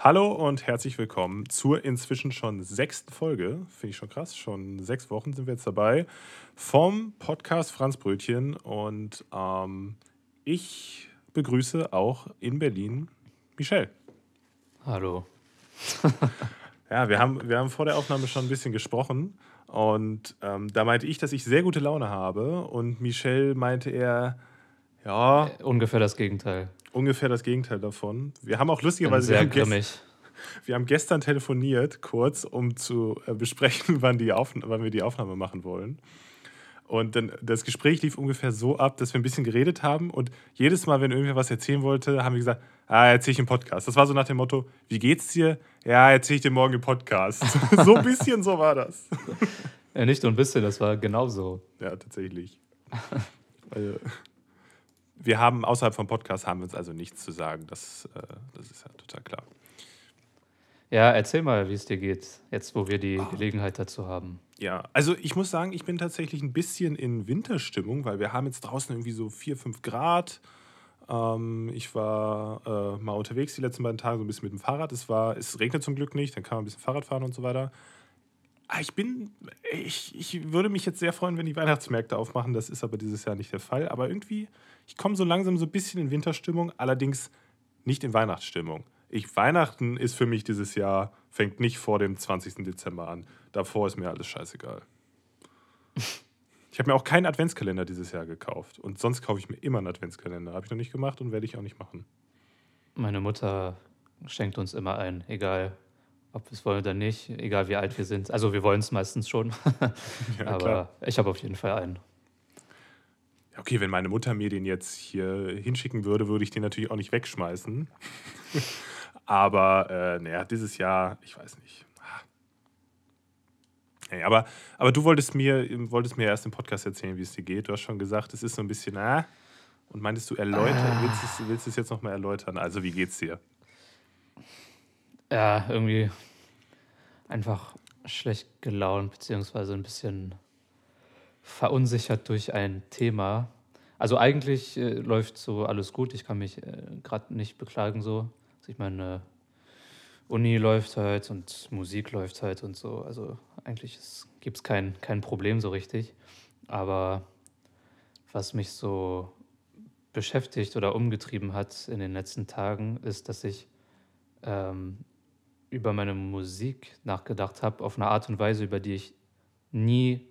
Hallo und herzlich willkommen zur inzwischen schon sechsten Folge. Finde ich schon krass. Schon sechs Wochen sind wir jetzt dabei vom Podcast Franz Brötchen. Und ähm, ich begrüße auch in Berlin Michelle. Hallo. ja, wir haben, wir haben vor der Aufnahme schon ein bisschen gesprochen. Und ähm, da meinte ich, dass ich sehr gute Laune habe. Und Michelle meinte er, ja. Äh, ungefähr das Gegenteil. Ungefähr das Gegenteil davon. Wir haben auch lustigerweise. Sehr wir grimmig. Wir haben gestern telefoniert, kurz, um zu äh, besprechen, wann, die wann wir die Aufnahme machen wollen. Und dann, das Gespräch lief ungefähr so ab, dass wir ein bisschen geredet haben. Und jedes Mal, wenn irgendwer was erzählen wollte, haben wir gesagt, ah, erzähle ich im Podcast. Das war so nach dem Motto, wie geht's dir? Ja, erzähle ich dir morgen im Podcast. so ein bisschen so war das. Ja, nicht nur ein bisschen, das war genauso. Ja, tatsächlich. Weil, wir haben außerhalb vom Podcast haben wir uns also nichts zu sagen. Das, äh, das ist ja total klar. Ja, erzähl mal, wie es dir geht, jetzt wo wir die oh. Gelegenheit dazu haben. Ja, also ich muss sagen, ich bin tatsächlich ein bisschen in Winterstimmung, weil wir haben jetzt draußen irgendwie so 4, 5 Grad. Ähm, ich war äh, mal unterwegs die letzten beiden Tage so ein bisschen mit dem Fahrrad. Es, war, es regnet zum Glück nicht, dann kann man ein bisschen Fahrrad fahren und so weiter. Ah, ich bin, ich, ich würde mich jetzt sehr freuen, wenn die Weihnachtsmärkte aufmachen. Das ist aber dieses Jahr nicht der Fall. Aber irgendwie, ich komme so langsam so ein bisschen in Winterstimmung, allerdings nicht in Weihnachtsstimmung. Ich, Weihnachten ist für mich dieses Jahr, fängt nicht vor dem 20. Dezember an. Davor ist mir alles scheißegal. Ich habe mir auch keinen Adventskalender dieses Jahr gekauft. Und sonst kaufe ich mir immer einen Adventskalender. Habe ich noch nicht gemacht und werde ich auch nicht machen. Meine Mutter schenkt uns immer ein, egal ob wir es wollen oder nicht, egal wie alt wir sind. Also wir wollen es meistens schon. ja, Aber klar. ich habe auf jeden Fall einen. Okay, wenn meine Mutter mir den jetzt hier hinschicken würde, würde ich den natürlich auch nicht wegschmeißen. Aber äh, naja, dieses Jahr, ich weiß nicht. Hey, aber, aber du wolltest mir, wolltest mir erst im Podcast erzählen, wie es dir geht. Du hast schon gesagt, es ist so ein bisschen, ah, und meintest du erläutern? Ah. Willst, du es, willst du es jetzt nochmal erläutern? Also, wie geht's dir? Ja, irgendwie einfach schlecht gelaunt, beziehungsweise ein bisschen verunsichert durch ein Thema. Also eigentlich äh, läuft so alles gut. Ich kann mich äh, gerade nicht beklagen so. Also ich meine, Uni läuft halt und Musik läuft halt und so. Also eigentlich gibt es kein, kein Problem so richtig. Aber was mich so beschäftigt oder umgetrieben hat in den letzten Tagen, ist, dass ich ähm, über meine Musik nachgedacht habe, auf eine Art und Weise, über die ich nie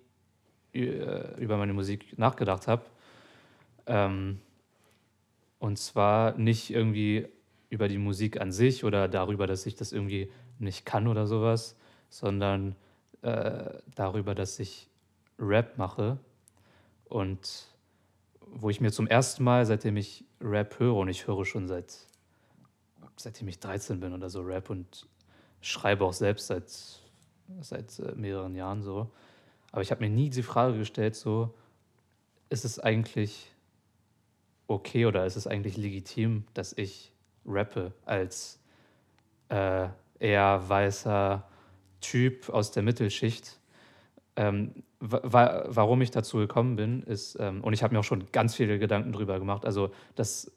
äh, über meine Musik nachgedacht habe. Ähm, und zwar nicht irgendwie über die Musik an sich oder darüber, dass ich das irgendwie nicht kann oder sowas, sondern äh, darüber, dass ich Rap mache und wo ich mir zum ersten Mal, seitdem ich Rap höre, und ich höre schon seit, seitdem ich 13 bin oder so Rap und schreibe auch selbst seit, seit äh, mehreren Jahren so, aber ich habe mir nie die Frage gestellt, so, ist es eigentlich okay oder ist es eigentlich legitim, dass ich rappe als äh, eher weißer Typ aus der Mittelschicht. Ähm, wa warum ich dazu gekommen bin, ist, ähm, und ich habe mir auch schon ganz viele Gedanken drüber gemacht, also das,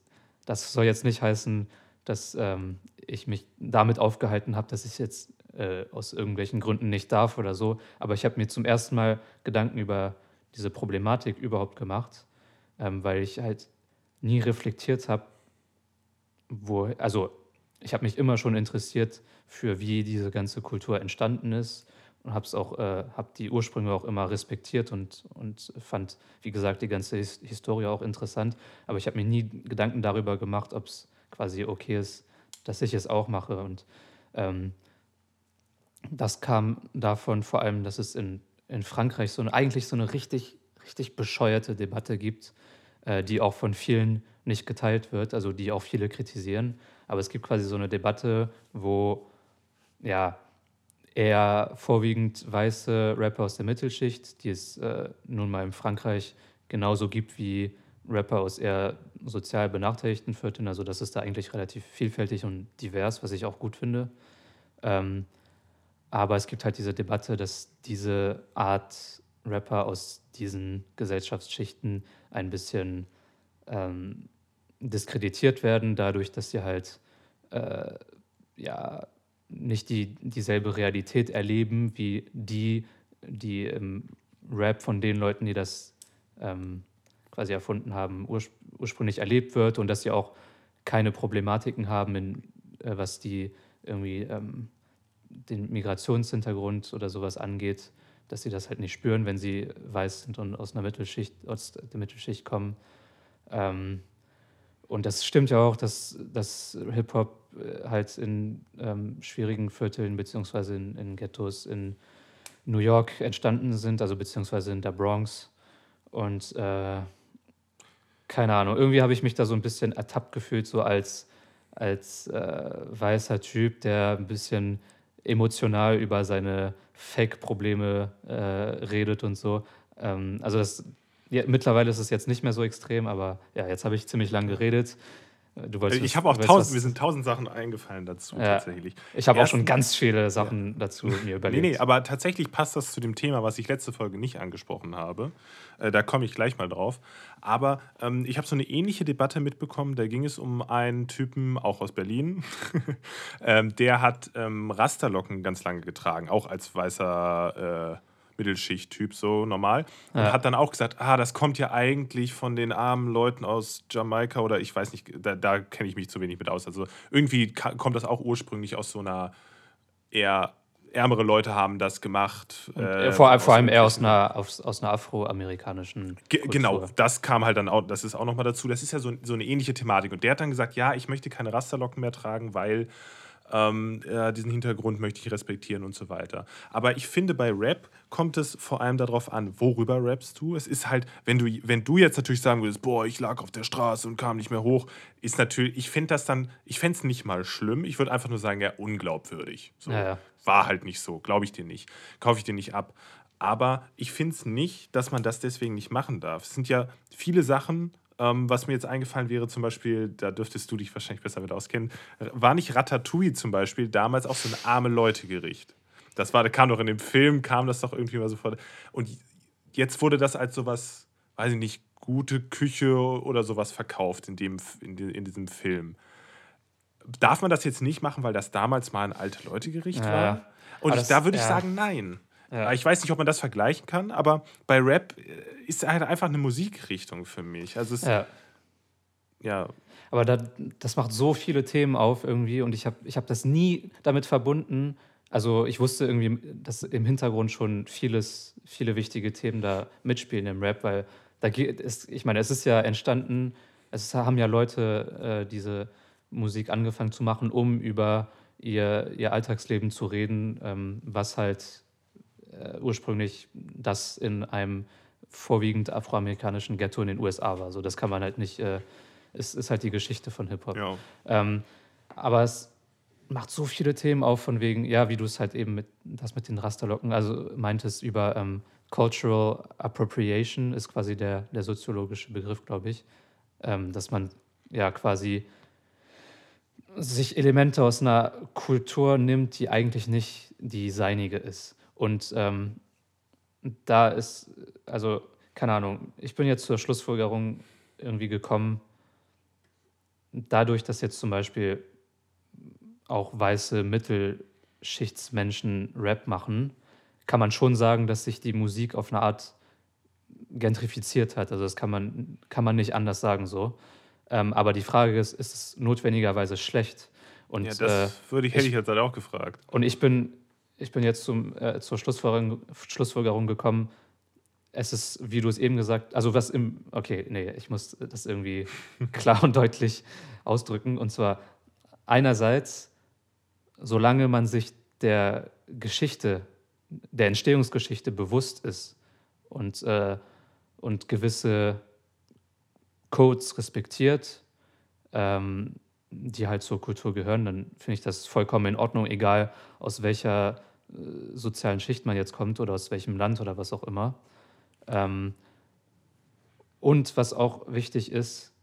das soll jetzt nicht heißen, dass ähm, ich mich damit aufgehalten habe, dass ich jetzt äh, aus irgendwelchen Gründen nicht darf oder so, aber ich habe mir zum ersten Mal Gedanken über diese Problematik überhaupt gemacht, ähm, weil ich halt nie reflektiert habe, wo, also ich habe mich immer schon interessiert für wie diese ganze Kultur entstanden ist und habe äh, habe die Ursprünge auch immer respektiert und, und fand, wie gesagt, die ganze His Historie auch interessant. Aber ich habe mir nie Gedanken darüber gemacht, ob es quasi okay ist, dass ich es auch mache. Und ähm, das kam davon vor allem, dass es in, in Frankreich so eine, eigentlich so eine richtig, richtig bescheuerte Debatte gibt, äh, die auch von vielen nicht geteilt wird, also die auch viele kritisieren. Aber es gibt quasi so eine Debatte, wo ja eher vorwiegend weiße Rapper aus der Mittelschicht, die es äh, nun mal in Frankreich genauso gibt wie Rapper aus eher sozial benachteiligten Vierteln. Also das ist da eigentlich relativ vielfältig und divers, was ich auch gut finde. Ähm, aber es gibt halt diese Debatte, dass diese Art Rapper aus diesen Gesellschaftsschichten ein bisschen ähm, diskreditiert werden, dadurch, dass sie halt äh, ja nicht die, dieselbe Realität erleben wie die, die im Rap von den Leuten, die das ähm, quasi erfunden haben, urspr ursprünglich erlebt wird und dass sie auch keine Problematiken haben, in, äh, was die irgendwie ähm, den Migrationshintergrund oder sowas angeht, dass sie das halt nicht spüren, wenn sie weiß sind und aus einer Mittelschicht, aus der Mittelschicht kommen. Ähm, und das stimmt ja auch, dass, dass Hip-Hop äh, halt in ähm, schwierigen Vierteln beziehungsweise in, in Ghettos in New York entstanden sind, also beziehungsweise in der Bronx. Und äh, keine Ahnung, irgendwie habe ich mich da so ein bisschen ertappt gefühlt, so als, als äh, weißer Typ, der ein bisschen emotional über seine Fake-Probleme äh, redet und so. Ähm, also das, ja, mittlerweile ist es jetzt nicht mehr so extrem, aber ja, jetzt habe ich ziemlich lang geredet. Du wolltest, ich habe auch tausend, mir sind tausend Sachen eingefallen dazu ja. tatsächlich. Ich habe auch schon ganz viele Sachen ja. dazu mir überlegt. Nee, nee, aber tatsächlich passt das zu dem Thema, was ich letzte Folge nicht angesprochen habe. Äh, da komme ich gleich mal drauf. Aber ähm, ich habe so eine ähnliche Debatte mitbekommen. Da ging es um einen Typen, auch aus Berlin, ähm, der hat ähm, Rasterlocken ganz lange getragen, auch als weißer. Äh, Mittelschicht-Typ, so normal. Und ja. hat dann auch gesagt, ah, das kommt ja eigentlich von den armen Leuten aus Jamaika oder ich weiß nicht, da, da kenne ich mich zu wenig mit aus. Also irgendwie kommt das auch ursprünglich aus so einer eher ärmere Leute haben das gemacht. Äh, vor, vor allem eher aus einer, aus, aus einer afroamerikanischen. Genau, das kam halt dann auch, das ist auch nochmal dazu. Das ist ja so, so eine ähnliche Thematik. Und der hat dann gesagt, ja, ich möchte keine Rasterlocken mehr tragen, weil ähm, ja, diesen Hintergrund möchte ich respektieren und so weiter. Aber ich finde, bei Rap kommt es vor allem darauf an, worüber rappst du. Es ist halt, wenn du, wenn du jetzt natürlich sagen würdest, boah, ich lag auf der Straße und kam nicht mehr hoch, ist natürlich, ich finde das dann, ich fände es nicht mal schlimm. Ich würde einfach nur sagen, ja, unglaubwürdig. So. Ja, ja. War halt nicht so, glaube ich dir nicht. Kaufe ich dir nicht ab. Aber ich finde es nicht, dass man das deswegen nicht machen darf. Es sind ja viele Sachen, ähm, was mir jetzt eingefallen wäre, zum Beispiel, da dürftest du dich wahrscheinlich besser mit auskennen, war nicht Ratatouille zum Beispiel damals auch so ein arme Leute-Gericht? Das war, kam doch in dem Film, kam das doch irgendwie mal so vor. Und jetzt wurde das als sowas, weiß ich nicht, gute Küche oder sowas verkauft in, dem, in, in diesem Film. Darf man das jetzt nicht machen, weil das damals mal ein alte Leute-Gericht ja. war? Und das, da würde ich ja. sagen, nein. Ja. Ich weiß nicht, ob man das vergleichen kann, aber bei Rap äh, ist halt einfach eine Musikrichtung für mich. Also es, ja. ja. Aber da, das macht so viele Themen auf irgendwie und ich habe ich hab das nie damit verbunden. Also ich wusste irgendwie, dass im Hintergrund schon vieles, viele wichtige Themen da mitspielen im Rap, weil da geht es, ich meine, es ist ja entstanden, es haben ja Leute äh, diese Musik angefangen zu machen, um über ihr, ihr Alltagsleben zu reden, ähm, was halt äh, ursprünglich das in einem vorwiegend afroamerikanischen Ghetto in den USA war. So, das kann man halt nicht, äh, ist, ist halt die Geschichte von Hip-Hop. Ja. Ähm, aber es macht so viele Themen auf, von wegen, ja, wie du es halt eben mit, das mit den Rasterlocken, also meintest über ähm, Cultural Appropriation, ist quasi der, der soziologische Begriff, glaube ich, ähm, dass man ja quasi sich Elemente aus einer Kultur nimmt, die eigentlich nicht die seinige ist. Und ähm, da ist, also, keine Ahnung, ich bin jetzt zur Schlussfolgerung irgendwie gekommen, dadurch, dass jetzt zum Beispiel auch weiße Mittelschichtsmenschen Rap machen, kann man schon sagen, dass sich die Musik auf eine Art gentrifiziert hat. Also das kann man, kann man nicht anders sagen so. Ähm, aber die Frage ist, ist es notwendigerweise schlecht? Und, ja, das äh, würde ich, hätte ich jetzt halt auch gefragt. Und ich bin, ich bin jetzt zum, äh, zur Schlussfolgerung, Schlussfolgerung gekommen, es ist, wie du es eben gesagt also was im, okay, nee, ich muss das irgendwie klar und deutlich ausdrücken. Und zwar einerseits, solange man sich der Geschichte, der Entstehungsgeschichte bewusst ist und, äh, und gewisse Codes respektiert, ähm, die halt zur Kultur gehören, dann finde ich das vollkommen in Ordnung, egal aus welcher sozialen Schicht man jetzt kommt oder aus welchem Land oder was auch immer. Ähm, und was auch wichtig ist,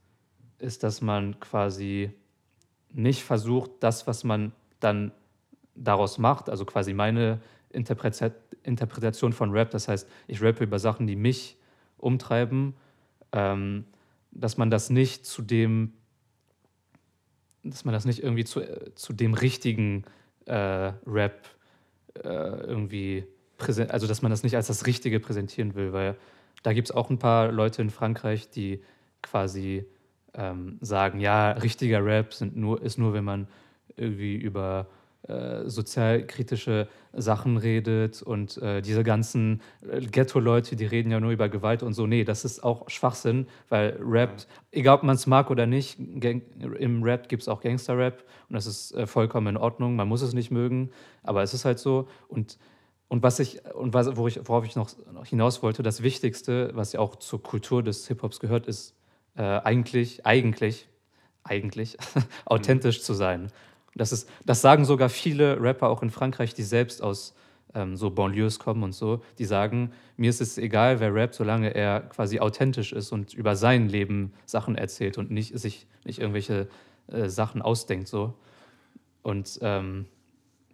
ist, dass man quasi nicht versucht, das, was man dann daraus macht, also quasi meine Interpretation von Rap, das heißt, ich rappe über Sachen, die mich umtreiben, ähm, dass man das nicht zu dem dass man das nicht irgendwie zu, zu dem richtigen äh, Rap äh, irgendwie präsent, also dass man das nicht als das Richtige präsentieren will, weil da gibt es auch ein paar Leute in Frankreich, die quasi ähm, sagen, ja, richtiger Rap sind nur, ist nur, wenn man irgendwie über äh, sozialkritische Sachen redet und äh, diese ganzen äh, Ghetto-Leute, die reden ja nur über Gewalt und so. Nee, das ist auch Schwachsinn, weil Rap, egal ob man es mag oder nicht, Gang, im Rap gibt es auch Gangster-Rap und das ist äh, vollkommen in Ordnung. Man muss es nicht mögen, aber es ist halt so. Und und was ich, und was, wo ich, worauf ich noch, noch hinaus wollte, das Wichtigste, was ja auch zur Kultur des Hip-Hops gehört, ist äh, eigentlich, eigentlich, eigentlich authentisch zu sein. Das, ist, das sagen sogar viele Rapper auch in Frankreich, die selbst aus ähm, so Banlieues kommen und so, die sagen, mir ist es egal, wer rappt, solange er quasi authentisch ist und über sein Leben Sachen erzählt und nicht sich nicht irgendwelche äh, Sachen ausdenkt so. Und ähm,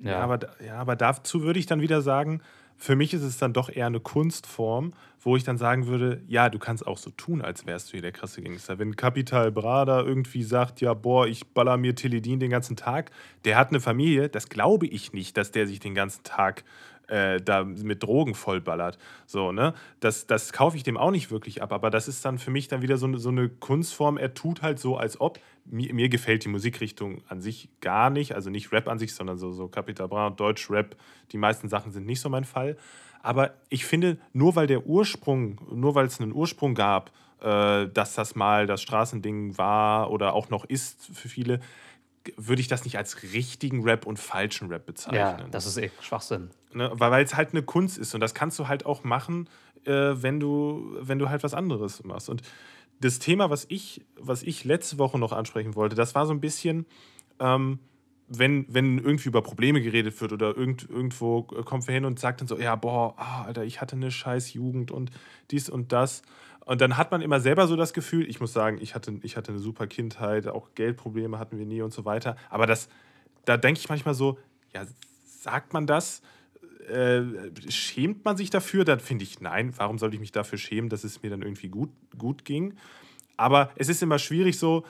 ja. ja. aber, ja, aber dazu würde ich dann wieder sagen, für mich ist es dann doch eher eine Kunstform, wo ich dann sagen würde, ja, du kannst auch so tun, als wärst du hier der krasse Gangster. Wenn Capital Bra irgendwie sagt, ja, boah, ich baller mir Teledin den ganzen Tag, der hat eine Familie, das glaube ich nicht, dass der sich den ganzen Tag äh, da mit Drogen vollballert. So, ne? Das, das kaufe ich dem auch nicht wirklich ab. Aber das ist dann für mich dann wieder so, so eine Kunstform. Er tut halt so, als ob. Mir, mir, gefällt die Musikrichtung an sich gar nicht. Also nicht Rap an sich, sondern so, so Capital Bra und Deutsch-Rap. Die meisten Sachen sind nicht so mein Fall. Aber ich finde, nur weil der Ursprung, nur weil es einen Ursprung gab, äh, dass das mal das Straßending war oder auch noch ist für viele, würde ich das nicht als richtigen Rap und falschen Rap bezeichnen. Ja, das ist echt Schwachsinn. Ne? Weil es halt eine Kunst ist und das kannst du halt auch machen, äh, wenn, du, wenn du halt was anderes machst. Und das Thema, was ich, was ich letzte Woche noch ansprechen wollte, das war so ein bisschen, ähm, wenn, wenn irgendwie über Probleme geredet wird oder irgend, irgendwo kommt wer hin und sagt dann so, ja, boah, ah, Alter, ich hatte eine scheiß Jugend und dies und das. Und dann hat man immer selber so das Gefühl, ich muss sagen, ich hatte, ich hatte eine super Kindheit, auch Geldprobleme hatten wir nie und so weiter. Aber das, da denke ich manchmal so, ja, sagt man das? Äh, schämt man sich dafür? Dann finde ich, nein, warum sollte ich mich dafür schämen, dass es mir dann irgendwie gut, gut ging? Aber es ist immer schwierig, so,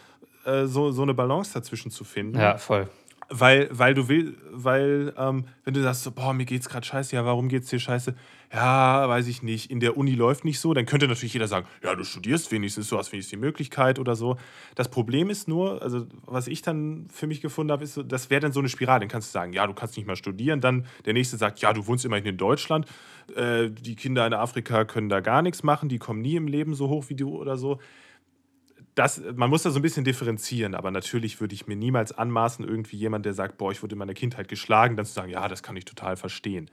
äh, so, so eine Balance dazwischen zu finden. Ja, voll. Weil, weil du willst, weil, ähm, wenn du sagst, so, boah, mir geht's gerade scheiße, ja, warum geht's dir scheiße? Ja, weiß ich nicht, in der Uni läuft nicht so, dann könnte natürlich jeder sagen, ja, du studierst wenigstens, du hast wenigstens die Möglichkeit oder so. Das Problem ist nur, also was ich dann für mich gefunden habe, ist, das wäre dann so eine Spirale. Dann kannst du sagen, ja, du kannst nicht mal studieren. Dann der nächste sagt, ja, du wohnst immerhin in Deutschland. Äh, die Kinder in Afrika können da gar nichts machen, die kommen nie im Leben so hoch wie du oder so das, man muss da so ein bisschen differenzieren, aber natürlich würde ich mir niemals anmaßen, irgendwie jemand, der sagt, boah, ich wurde in meiner Kindheit geschlagen, dann zu sagen, ja, das kann ich total verstehen.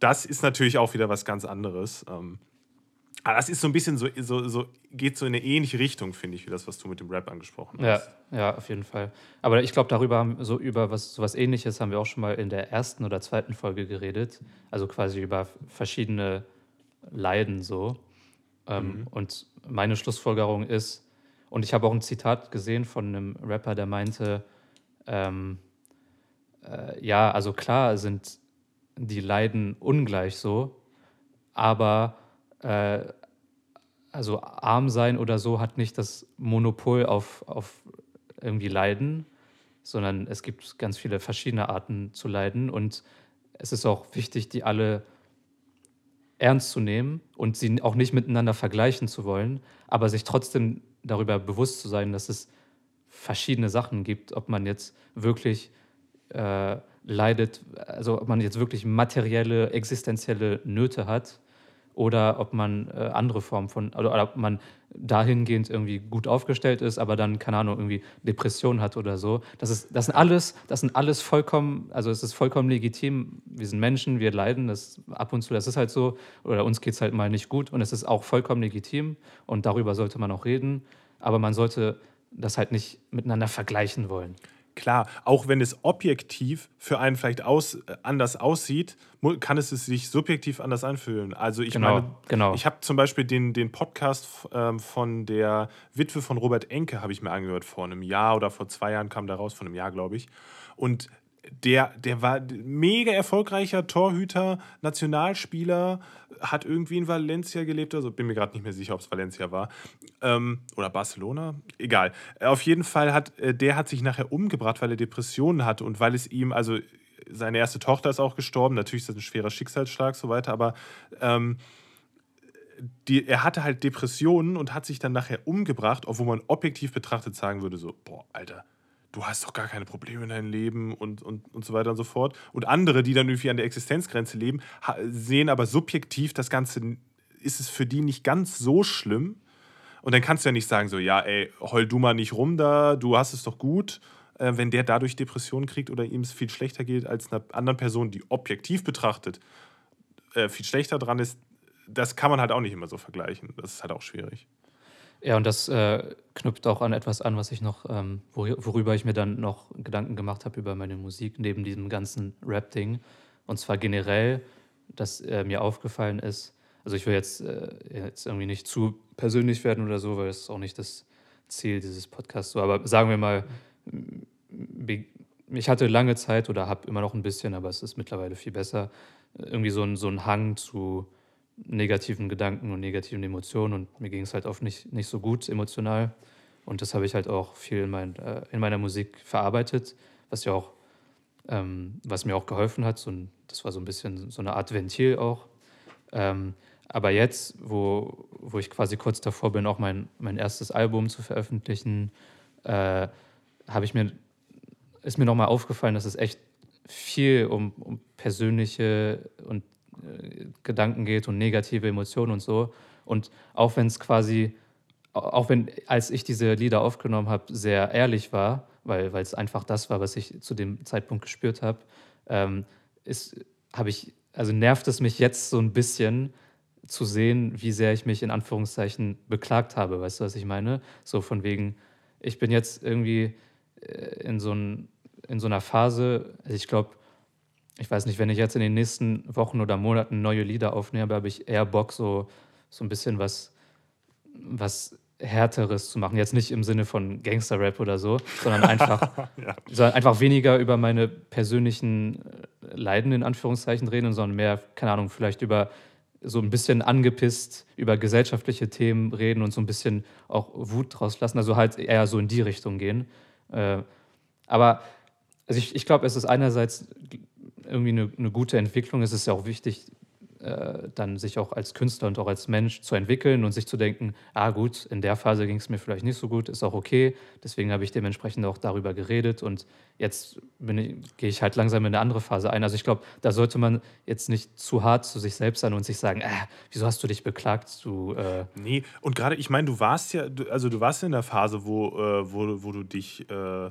Das ist natürlich auch wieder was ganz anderes. Ähm, aber das ist so ein bisschen so, so, so, geht so in eine ähnliche Richtung, finde ich, wie das, was du mit dem Rap angesprochen hast. Ja, ja auf jeden Fall. Aber ich glaube, darüber haben so über was so was ähnliches haben wir auch schon mal in der ersten oder zweiten Folge geredet. Also quasi über verschiedene Leiden so. Ähm, mhm. Und meine Schlussfolgerung ist, und ich habe auch ein Zitat gesehen von einem Rapper, der meinte, ähm, äh, ja, also klar sind die Leiden ungleich so, aber äh, also arm sein oder so hat nicht das Monopol auf, auf irgendwie Leiden, sondern es gibt ganz viele verschiedene Arten zu leiden. Und es ist auch wichtig, die alle ernst zu nehmen und sie auch nicht miteinander vergleichen zu wollen, aber sich trotzdem darüber bewusst zu sein, dass es verschiedene Sachen gibt, ob man jetzt wirklich äh, leidet, also ob man jetzt wirklich materielle, existenzielle Nöte hat oder ob man äh, andere Formen von, oder, oder, ob man dahingehend irgendwie gut aufgestellt ist, aber dann, keine Ahnung, irgendwie Depression hat oder so. Das, ist, das, sind alles, das sind alles vollkommen, also es ist vollkommen legitim. Wir sind Menschen, wir leiden, das ab und zu, das ist halt so, oder uns geht es halt mal nicht gut und es ist auch vollkommen legitim und darüber sollte man auch reden, aber man sollte das halt nicht miteinander vergleichen wollen. Klar, auch wenn es objektiv für einen vielleicht aus, äh, anders aussieht, kann es sich subjektiv anders anfühlen. Also ich genau, meine, genau. ich habe zum Beispiel den, den Podcast ähm, von der Witwe von Robert Enke, habe ich mir angehört, vor einem Jahr oder vor zwei Jahren kam da raus, vor einem Jahr, glaube ich. Und der, der war mega erfolgreicher Torhüter, Nationalspieler, hat irgendwie in Valencia gelebt, also bin mir gerade nicht mehr sicher, ob es Valencia war. Ähm, oder Barcelona, egal. Auf jeden Fall hat äh, der hat sich nachher umgebracht, weil er Depressionen hatte und weil es ihm, also seine erste Tochter ist auch gestorben, natürlich ist das ein schwerer Schicksalsschlag, so weiter, aber ähm, die, er hatte halt Depressionen und hat sich dann nachher umgebracht, obwohl man objektiv betrachtet sagen würde, so, boah, Alter, du hast doch gar keine Probleme in deinem Leben und, und, und so weiter und so fort. Und andere, die dann irgendwie an der Existenzgrenze leben, sehen aber subjektiv das Ganze, ist es für die nicht ganz so schlimm. Und dann kannst du ja nicht sagen, so, ja, ey, heul du mal nicht rum da, du hast es doch gut. Äh, wenn der dadurch Depressionen kriegt oder ihm es viel schlechter geht als einer anderen Person, die objektiv betrachtet äh, viel schlechter dran ist, das kann man halt auch nicht immer so vergleichen. Das ist halt auch schwierig. Ja, und das äh, knüpft auch an etwas an, was ich noch, ähm, worüber ich mir dann noch Gedanken gemacht habe über meine Musik, neben diesem ganzen Rap-Ding. Und zwar generell, dass äh, mir aufgefallen ist, also ich will jetzt, äh, jetzt irgendwie nicht zu persönlich werden oder so, weil das ist auch nicht das Ziel dieses Podcasts. So, aber sagen wir mal, ich hatte lange Zeit oder habe immer noch ein bisschen, aber es ist mittlerweile viel besser, irgendwie so ein, so ein Hang zu negativen Gedanken und negativen Emotionen und mir ging es halt oft nicht, nicht so gut emotional. Und das habe ich halt auch viel in, mein, äh, in meiner Musik verarbeitet, was ja auch, ähm, was mir auch geholfen hat. So ein, das war so ein bisschen so eine Art Ventil auch. Ähm, aber jetzt, wo, wo ich quasi kurz davor bin, auch mein, mein erstes Album zu veröffentlichen, äh, habe ich mir, ist mir nochmal aufgefallen, dass es echt viel um, um persönliche und Gedanken geht und negative Emotionen und so. Und auch wenn es quasi, auch wenn, als ich diese Lieder aufgenommen habe, sehr ehrlich war, weil es einfach das war, was ich zu dem Zeitpunkt gespürt habe, ähm, habe ich, also nervt es mich jetzt so ein bisschen zu sehen, wie sehr ich mich in Anführungszeichen beklagt habe. Weißt du, was ich meine? So von wegen, ich bin jetzt irgendwie äh, in so, ein, in so einer Phase, also ich glaube, ich weiß nicht, wenn ich jetzt in den nächsten Wochen oder Monaten neue Lieder aufnehme, habe ich eher Bock, so, so ein bisschen was, was Härteres zu machen. Jetzt nicht im Sinne von Gangster-Rap oder so, sondern einfach, ja. sondern einfach weniger über meine persönlichen äh, Leiden in Anführungszeichen reden, sondern mehr, keine Ahnung, vielleicht über so ein bisschen angepisst über gesellschaftliche Themen reden und so ein bisschen auch Wut draus lassen. Also halt eher so in die Richtung gehen. Äh, aber also ich, ich glaube, es ist einerseits irgendwie eine, eine gute Entwicklung. Es ist ja auch wichtig, äh, dann sich auch als Künstler und auch als Mensch zu entwickeln und sich zu denken, ah gut, in der Phase ging es mir vielleicht nicht so gut, ist auch okay. Deswegen habe ich dementsprechend auch darüber geredet und jetzt gehe ich halt langsam in eine andere Phase ein. Also ich glaube, da sollte man jetzt nicht zu hart zu sich selbst sein und sich sagen, äh, wieso hast du dich beklagt? Du, äh nee, und gerade, ich meine, du warst ja, also du warst in der Phase, wo, äh, wo, wo du dich äh,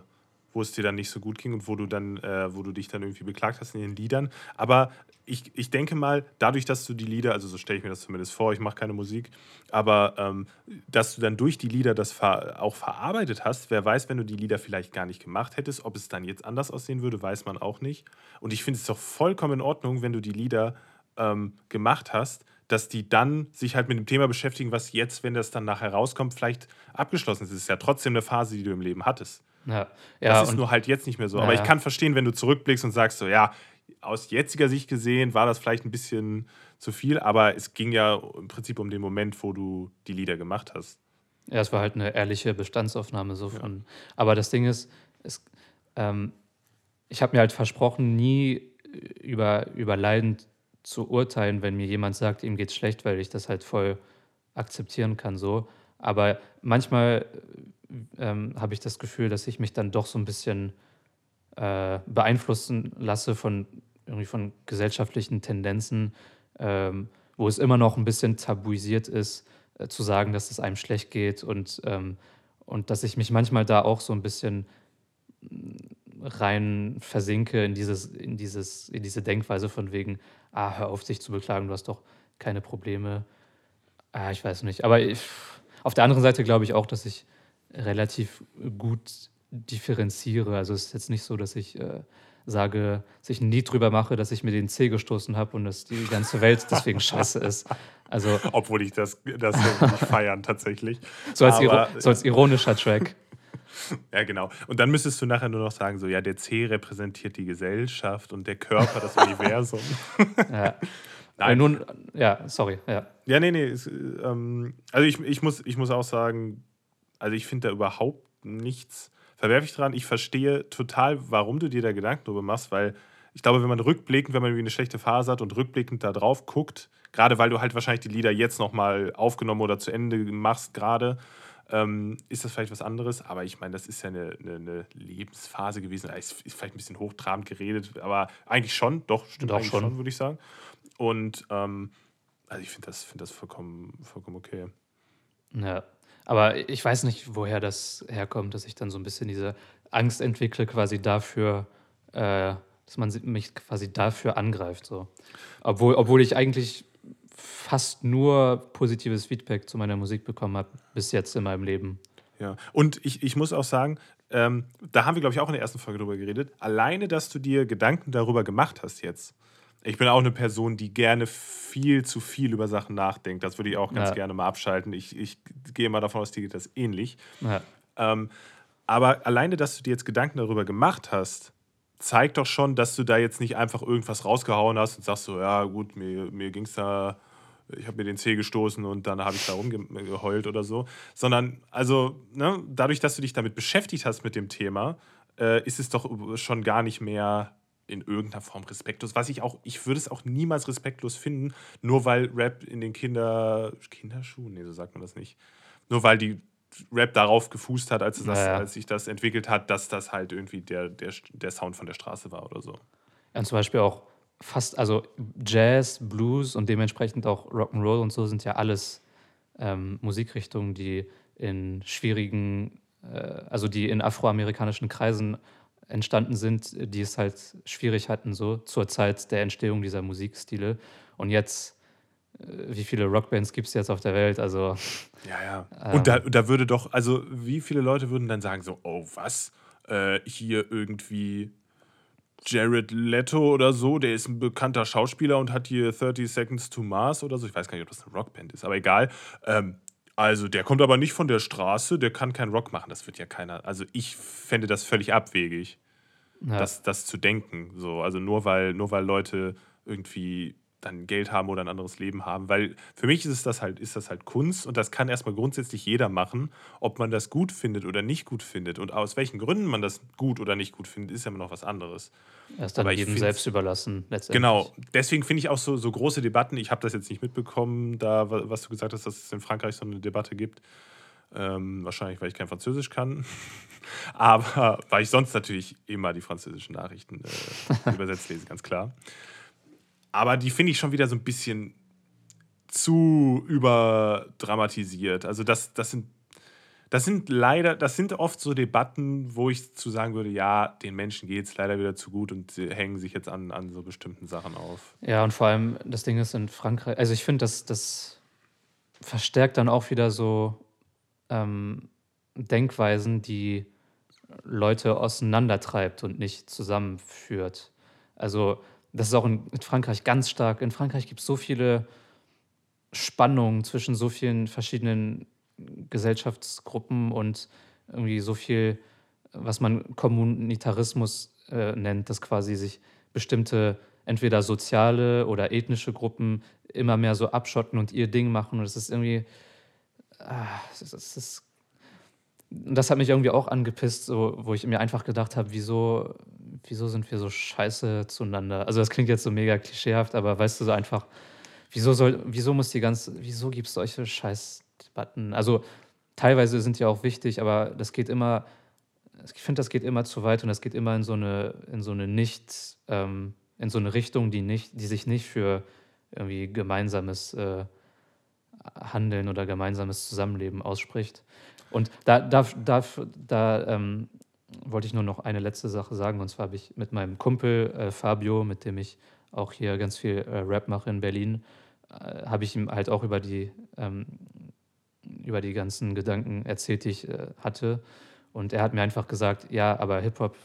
wo es dir dann nicht so gut ging und wo du dann, äh, wo du dich dann irgendwie beklagt hast in den Liedern. Aber ich, ich denke mal, dadurch, dass du die Lieder, also so stelle ich mir das zumindest vor, ich mache keine Musik, aber ähm, dass du dann durch die Lieder das ver auch verarbeitet hast, wer weiß, wenn du die Lieder vielleicht gar nicht gemacht hättest, ob es dann jetzt anders aussehen würde, weiß man auch nicht. Und ich finde es doch vollkommen in Ordnung, wenn du die Lieder ähm, gemacht hast, dass die dann sich halt mit dem Thema beschäftigen, was jetzt, wenn das dann nachher rauskommt, vielleicht abgeschlossen ist. Es ist ja trotzdem eine Phase, die du im Leben hattest. Ja. ja das ist nur halt jetzt nicht mehr so. Ja, Aber ich kann verstehen, wenn du zurückblickst und sagst so, ja, aus jetziger Sicht gesehen war das vielleicht ein bisschen zu viel, aber es ging ja im Prinzip um den Moment, wo du die Lieder gemacht hast. Ja, es war halt eine ehrliche Bestandsaufnahme so von. Ja. Aber das Ding ist, es, ähm, ich habe mir halt versprochen, nie über, über Leiden zu urteilen, wenn mir jemand sagt, ihm geht's schlecht, weil ich das halt voll akzeptieren kann so. Aber manchmal ähm, habe ich das Gefühl, dass ich mich dann doch so ein bisschen äh, beeinflussen lasse von irgendwie von gesellschaftlichen Tendenzen, ähm, wo es immer noch ein bisschen tabuisiert ist, äh, zu sagen, dass es einem schlecht geht und, ähm, und dass ich mich manchmal da auch so ein bisschen mm, rein versinke in, dieses, in, dieses, in diese Denkweise von wegen, ah, hör auf, dich zu beklagen, du hast doch keine Probleme. Ah, ich weiß nicht. Aber ich, auf der anderen Seite glaube ich auch, dass ich relativ gut differenziere. Also es ist jetzt nicht so, dass ich äh, sage, dass ich nie drüber mache, dass ich mir den Zeh gestoßen habe und dass die ganze Welt deswegen scheiße ist. Also, Obwohl ich das, das nicht feiern tatsächlich. So als, so als, ironischer Track. Ja, genau. Und dann müsstest du nachher nur noch sagen, so, ja, der C repräsentiert die Gesellschaft und der Körper das Universum. Ja. Nein. Nun, ja, sorry, ja. Ja, nee, nee. Ähm, also ich, ich, muss, ich muss auch sagen, also ich finde da überhaupt nichts verwerflich dran. Ich verstehe total, warum du dir da Gedanken drüber machst, weil ich glaube, wenn man rückblickend, wenn man irgendwie eine schlechte Phase hat und rückblickend da drauf guckt, gerade weil du halt wahrscheinlich die Lieder jetzt nochmal aufgenommen oder zu Ende machst gerade, ähm, ist das vielleicht was anderes. Aber ich meine, das ist ja eine, eine, eine Lebensphase gewesen. Ist, ist, vielleicht ein bisschen hochtrabend geredet, aber eigentlich schon, doch, stimmt auch schon, schon würde ich sagen. Und ähm, also ich finde das, find das vollkommen, vollkommen okay. Ja, aber ich weiß nicht, woher das herkommt, dass ich dann so ein bisschen diese Angst entwickle, quasi dafür, äh, dass man mich quasi dafür angreift. So. Obwohl, obwohl ich eigentlich fast nur positives Feedback zu meiner Musik bekommen habe, bis jetzt in meinem Leben. Ja, und ich, ich muss auch sagen, ähm, da haben wir, glaube ich, auch in der ersten Folge drüber geredet. Alleine, dass du dir Gedanken darüber gemacht hast jetzt, ich bin auch eine Person, die gerne viel zu viel über Sachen nachdenkt. Das würde ich auch ganz ja. gerne mal abschalten. Ich, ich gehe mal davon aus, dir geht das ähnlich. Ja. Ähm, aber alleine, dass du dir jetzt Gedanken darüber gemacht hast, zeigt doch schon, dass du da jetzt nicht einfach irgendwas rausgehauen hast und sagst so, ja gut, mir, mir ging es da, ich habe mir den Zeh gestoßen und dann habe ich da rumgeheult oder so. Sondern, also, ne, dadurch, dass du dich damit beschäftigt hast mit dem Thema, äh, ist es doch schon gar nicht mehr in irgendeiner Form respektlos. Was ich auch, ich würde es auch niemals respektlos finden, nur weil Rap in den Kinder, Kinderschuhen, nee, so sagt man das nicht. Nur weil die Rap darauf gefußt hat, als, das, naja. als sich das entwickelt hat, dass das halt irgendwie der, der, der Sound von der Straße war oder so. Ja, und zum Beispiel auch fast, also Jazz, Blues und dementsprechend auch Rock'n'Roll und so sind ja alles ähm, Musikrichtungen, die in schwierigen, äh, also die in afroamerikanischen Kreisen entstanden sind, die es halt schwierig hatten, so zur Zeit der Entstehung dieser Musikstile. Und jetzt, äh, wie viele Rockbands gibt es jetzt auf der Welt? Also. Ja, ja. Ähm, und da, da würde doch, also wie viele Leute würden dann sagen, so, oh, was? Äh, hier irgendwie Jared Leto oder so, der ist ein bekannter Schauspieler und hat hier 30 Seconds to Mars oder so. Ich weiß gar nicht, ob das eine Rockband ist, aber egal. Ähm, also, der kommt aber nicht von der Straße, der kann keinen Rock machen. Das wird ja keiner. Also, ich fände das völlig abwegig, ja. das, das zu denken. So, also nur weil, nur weil Leute irgendwie dann Geld haben oder ein anderes Leben haben. Weil für mich ist das halt, ist das halt Kunst und das kann erstmal grundsätzlich jeder machen. Ob man das gut findet oder nicht gut findet und aus welchen Gründen man das gut oder nicht gut findet, ist ja immer noch was anderes. Er ist dann jedem selbst überlassen, letztendlich. Genau, deswegen finde ich auch so, so große Debatten, ich habe das jetzt nicht mitbekommen, da, was du gesagt hast, dass es in Frankreich so eine Debatte gibt. Ähm, wahrscheinlich, weil ich kein Französisch kann. Aber weil ich sonst natürlich immer die französischen Nachrichten äh, übersetzt lese, ganz klar. Aber die finde ich schon wieder so ein bisschen zu überdramatisiert. Also das, das sind das sind leider, das sind oft so Debatten, wo ich zu sagen würde, ja, den Menschen geht es leider wieder zu gut und sie hängen sich jetzt an, an so bestimmten Sachen auf. Ja, und vor allem, das Ding ist in Frankreich, also ich finde, das, das verstärkt dann auch wieder so ähm, Denkweisen, die Leute auseinandertreibt und nicht zusammenführt. Also das ist auch in, Frankreich ganz stark. In Frankreich gibt es so viele Spannungen zwischen so vielen verschiedenen Gesellschaftsgruppen und irgendwie so viel, was man Kommunitarismus äh, nennt, dass quasi sich bestimmte entweder soziale oder ethnische Gruppen immer mehr so abschotten und ihr Ding machen. Und es ist irgendwie, ah, ist, das hat mich irgendwie auch angepisst, so, wo ich mir einfach gedacht habe, wieso wieso sind wir so scheiße zueinander? Also das klingt jetzt so mega klischeehaft, aber weißt du so einfach, wieso soll, wieso muss die ganze, wieso gibt es solche Scheißdebatten? Also teilweise sind die auch wichtig, aber das geht immer, ich finde, das geht immer zu weit und das geht immer in so eine, in so eine nicht, ähm, in so eine Richtung, die nicht, die sich nicht für irgendwie gemeinsames äh, Handeln oder gemeinsames Zusammenleben ausspricht. Und da, da, da, da ähm, wollte ich nur noch eine letzte Sache sagen. Und zwar habe ich mit meinem Kumpel äh, Fabio, mit dem ich auch hier ganz viel äh, Rap mache in Berlin, äh, habe ich ihm halt auch über die, ähm, über die ganzen Gedanken erzählt, die ich äh, hatte. Und er hat mir einfach gesagt, ja, aber Hip-Hop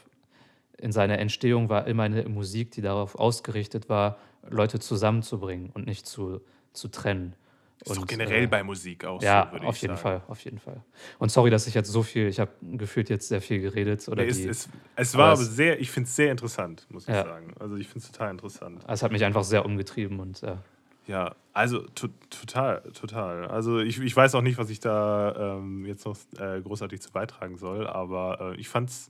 in seiner Entstehung war immer eine Musik, die darauf ausgerichtet war, Leute zusammenzubringen und nicht zu, zu trennen. Ist doch generell äh, bei Musik auch Ja, so, würde auf ich jeden sagen. Fall, auf jeden Fall. Und sorry, dass ich jetzt so viel, ich habe gefühlt jetzt sehr viel geredet. Oder Nee, es, die, es, es aber war es- aber sehr, ich finde es sehr interessant, muss ich Ja. sagen. Also ich finde es total interessant. es hat mich einfach sehr umgetrieben und äh, Ja, also to total, total. Also ich, ich weiß auch nicht, was ich da ähm, jetzt noch äh, großartig zu beitragen soll, aber äh, ich fand's,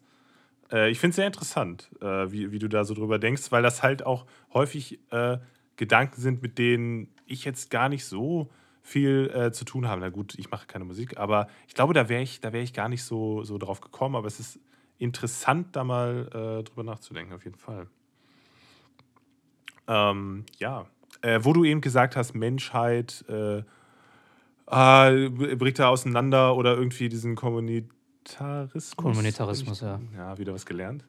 äh, ich finde es sehr interessant, äh, wie, wie du da so drüber denkst, weil das halt auch häufig äh, Gedanken sind, mit denen ich jetzt gar nicht so viel äh, zu tun habe. Na gut, ich mache keine Musik, aber ich glaube, da wäre ich, da wäre ich gar nicht so, so drauf gekommen, aber es ist interessant, da mal äh, drüber nachzudenken, auf jeden Fall. Ähm, ja, äh, wo du eben gesagt hast, Menschheit äh, ah, bricht da auseinander oder irgendwie diesen Kommunitarismus. Kommunitarismus, ja. Ja, wieder was gelernt.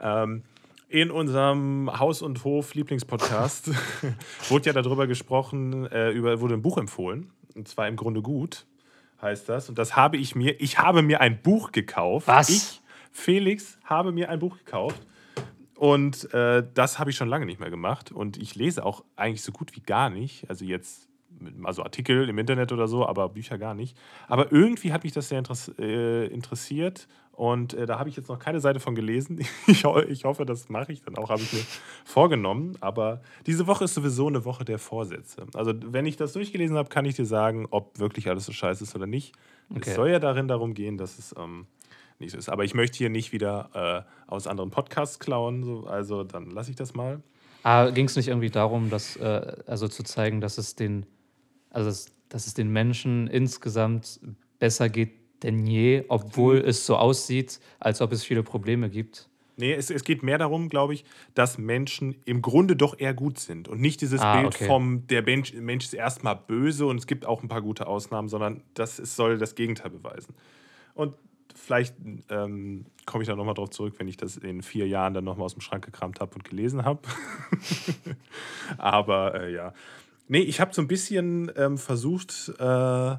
Ähm, in unserem Haus- und Hof-Lieblingspodcast wurde ja darüber gesprochen, äh, über, wurde ein Buch empfohlen. Und zwar im Grunde gut, heißt das. Und das habe ich mir, ich habe mir ein Buch gekauft. Was? Ich, Felix, habe mir ein Buch gekauft. Und äh, das habe ich schon lange nicht mehr gemacht. Und ich lese auch eigentlich so gut wie gar nicht. Also jetzt, also Artikel im Internet oder so, aber Bücher gar nicht. Aber irgendwie hat mich das sehr äh, interessiert. Und äh, da habe ich jetzt noch keine Seite von gelesen. Ich, ho ich hoffe, das mache ich dann auch, habe ich mir vorgenommen. Aber diese Woche ist sowieso eine Woche der Vorsätze. Also wenn ich das durchgelesen habe, kann ich dir sagen, ob wirklich alles so scheiße ist oder nicht. Okay. Es soll ja darin darum gehen, dass es ähm, nicht so ist. Aber ich möchte hier nicht wieder äh, aus anderen Podcasts klauen. So, also dann lasse ich das mal. Ah, ging es nicht irgendwie darum, dass, äh, also zu zeigen, dass es den, also es, dass es den Menschen insgesamt besser geht denn je, obwohl Mhm. es so aussieht, als ob es viele Probleme gibt? Nee, es, es geht mehr darum, glaube ich, dass Menschen im Grunde doch eher gut sind. Und nicht dieses Ah, Bild okay. vom, der Mensch, Mensch ist erstmal böse und es gibt auch ein paar gute Ausnahmen, sondern das es soll das Gegenteil beweisen. Und vielleicht ähm, komme ich da nochmal drauf zurück, wenn ich das in vier Jahren dann nochmal aus dem Schrank gekramt habe und gelesen habe. Aber äh, ja. Nee, ich habe so ein bisschen ähm, versucht, äh,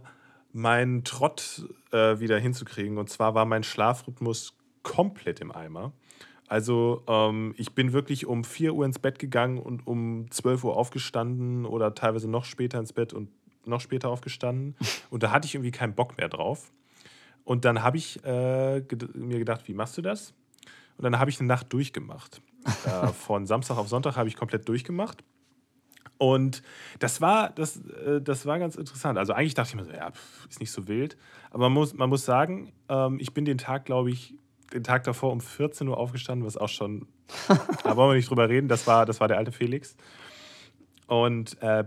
meinen Trott äh, wieder hinzukriegen. Und zwar war mein Schlafrhythmus komplett im Eimer. Also ähm, ich bin wirklich um 4 Uhr ins Bett gegangen und um 12 Uhr aufgestanden oder teilweise noch später ins Bett und noch später aufgestanden. Und da hatte ich irgendwie keinen Bock mehr drauf. Und dann habe ich äh, ged mir gedacht, wie machst du das? Und dann habe ich eine Nacht durchgemacht. äh, von Samstag auf Sonntag habe ich komplett durchgemacht. Und das war, das, äh, das war ganz interessant. Also eigentlich dachte ich mir so, ja, ist nicht so wild. Aber man muss, man muss sagen, ähm, ich bin den Tag, glaube ich, den Tag davor um 14 Uhr aufgestanden, was auch schon, da wollen wir nicht drüber reden, das war, das war der alte Felix. Und äh,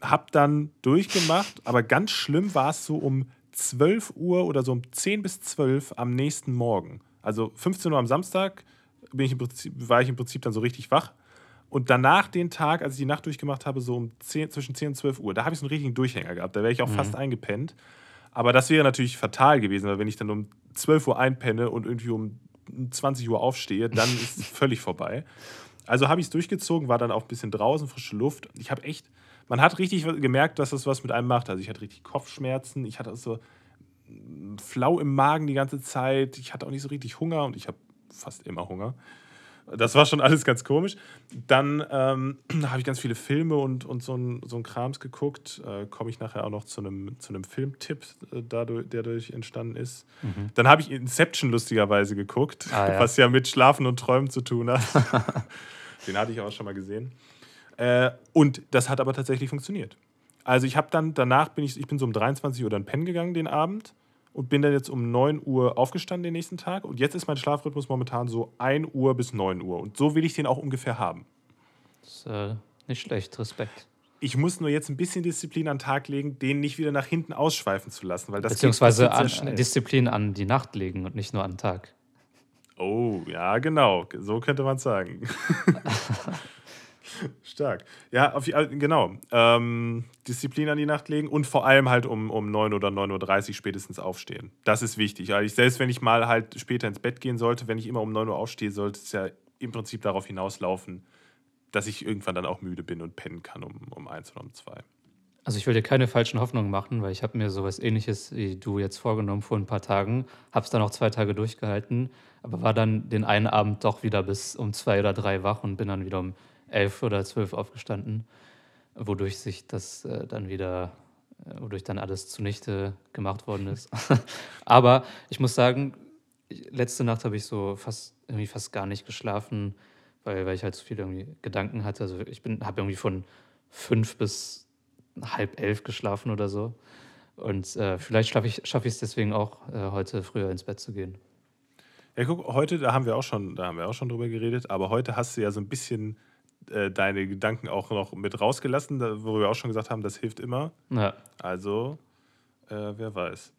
hab dann durchgemacht, aber ganz schlimm war es so um 12 Uhr oder so um 10 bis 12 am nächsten Morgen. Also 15 Uhr am Samstag bin ich im Prinzip, war ich im Prinzip dann so richtig wach. Und danach den Tag, als ich die Nacht durchgemacht habe, so um 10, zwischen 10 und 12 Uhr, da habe ich so einen richtigen Durchhänger gehabt. Da wäre ich auch fast eingepennt. Aber das wäre natürlich fatal gewesen, weil wenn ich dann um 12 Uhr einpenne und irgendwie um 20 Uhr aufstehe, dann ist es völlig vorbei. Also habe ich es durchgezogen, war dann auch ein bisschen draußen, frische Luft. Ich habe echt, man hat richtig gemerkt, dass das was mit einem macht. Also ich hatte richtig Kopfschmerzen, ich hatte so flau im Magen die ganze Zeit. Ich hatte auch nicht so richtig Hunger und ich habe fast immer Hunger. Das war schon alles ganz komisch. Dann ähm, habe ich ganz viele Filme und, und so ein, so ein Krams geguckt. Äh, Komme ich nachher auch noch zu einem, zu einem Filmtipp, äh, dadurch, der dadurch entstanden ist. Dann habe ich Inception lustigerweise geguckt, Ah, ja. was ja mit Schlafen und Träumen zu tun hat. Den hatte ich auch schon mal gesehen. Äh, und das hat aber tatsächlich funktioniert. Also ich habe dann, danach bin ich, ich bin so um 23 Uhr dann pennen gegangen den Abend und bin dann jetzt um 9 Uhr aufgestanden den nächsten Tag. Und jetzt ist mein Schlafrhythmus momentan so 1 Uhr bis 9 Uhr. Und so will ich den auch ungefähr haben. Das ist äh, nicht schlecht, Respekt. Ich muss nur jetzt ein bisschen Disziplin an den Tag legen, den nicht wieder nach hinten ausschweifen zu lassen, weil das geht- Beziehungsweise an. Disziplin an die Nacht legen und nicht nur an den Tag. Oh, ja, genau. So könnte man sagen. Stark. Ja, auf, äh, genau. Ähm, Disziplin an die Nacht legen und vor allem halt um, um 9 oder 9.30 Uhr spätestens aufstehen. Das ist wichtig. Also ich, selbst wenn ich mal halt später ins Bett gehen sollte, wenn ich immer um 9 Uhr aufstehe, sollte es ja im Prinzip darauf hinauslaufen, dass ich irgendwann dann auch müde bin und pennen kann um, um 1 oder um 2. Also ich will dir keine falschen Hoffnungen machen, weil ich habe mir sowas ähnliches wie du jetzt vorgenommen vor ein paar Tagen, habe es dann auch zwei Tage durchgehalten, aber war dann den einen Abend doch wieder bis um zwei oder drei wach und bin dann wieder um elf oder zwölf aufgestanden, wodurch sich das äh, dann wieder äh, wodurch dann alles zunichte gemacht worden ist. Aber ich muss sagen, letzte Nacht habe ich so fast irgendwie fast gar nicht geschlafen, weil, weil ich halt so viele irgendwie Gedanken hatte. Also ich bin habe irgendwie von fünf bis halb elf geschlafen oder so. Und äh, vielleicht schaffe ich es schaff deswegen auch, äh, heute früher ins Bett zu gehen. Ja, guck, heute, da haben wir auch schon, da haben wir auch schon drüber geredet, aber heute hast du ja so ein bisschen äh, deine Gedanken auch noch mit rausgelassen, da, wo wir auch schon gesagt haben, das hilft immer. Ja. Also, äh, wer weiß.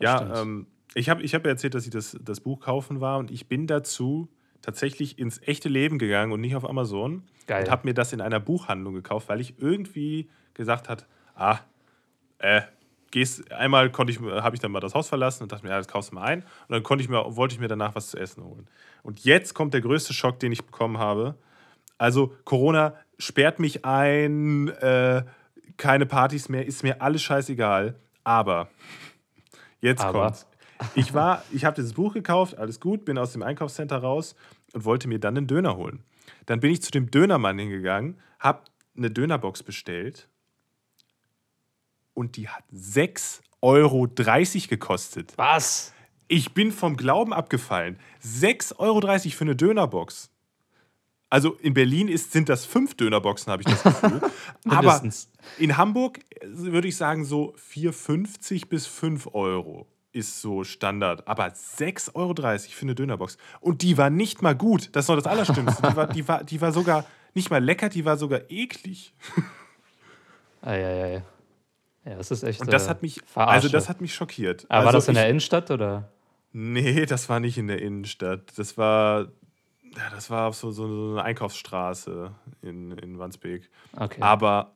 ja, ähm, ich habe ich hab ja erzählt, dass ich das, das Buch kaufen war und ich bin dazu tatsächlich ins echte Leben gegangen und nicht auf Amazon. Geil. Und habe mir das in einer Buchhandlung gekauft, weil ich irgendwie gesagt hat, ah, äh, gehst, einmal konnte ich, habe ich dann mal das Haus verlassen und dachte mir, ja, das kaufst du mal ein. Und dann konnte ich mir, wollte ich mir danach was zu essen holen. Und jetzt kommt der größte Schock, den ich bekommen habe. Also Corona sperrt mich ein, äh, keine Partys mehr, ist mir alles scheißegal. Aber jetzt Aber. kommt's. Ich war, ich habe dieses Buch gekauft, alles gut, bin aus dem Einkaufscenter raus und wollte mir dann einen Döner holen. Dann bin ich zu dem Dönermann hingegangen, habe eine Dönerbox bestellt und die hat 6,30 Euro gekostet. Was? Ich bin vom Glauben abgefallen. 6,30 Euro für eine Dönerbox. Also in Berlin ist, sind das fünf Dönerboxen, habe ich das Gefühl. Aber in Hamburg äh, würde ich sagen so 4,50 bis 5 Euro ist so Standard. Aber 6,30 Euro für eine Dönerbox. Und die war nicht mal gut. Das ist noch das Allerschlimmste. Die war, die war, die war sogar nicht mal lecker, die war sogar eklig. Eieiei. Ja, das ist echt. Und das äh, hat mich, Verarsche. also das hat mich schockiert. Aber war also das in ich, der Innenstadt oder? Nee, das war nicht in der Innenstadt. Das war, ja, das war auf so, so eine Einkaufsstraße in, in Wandsbek. Okay. Aber,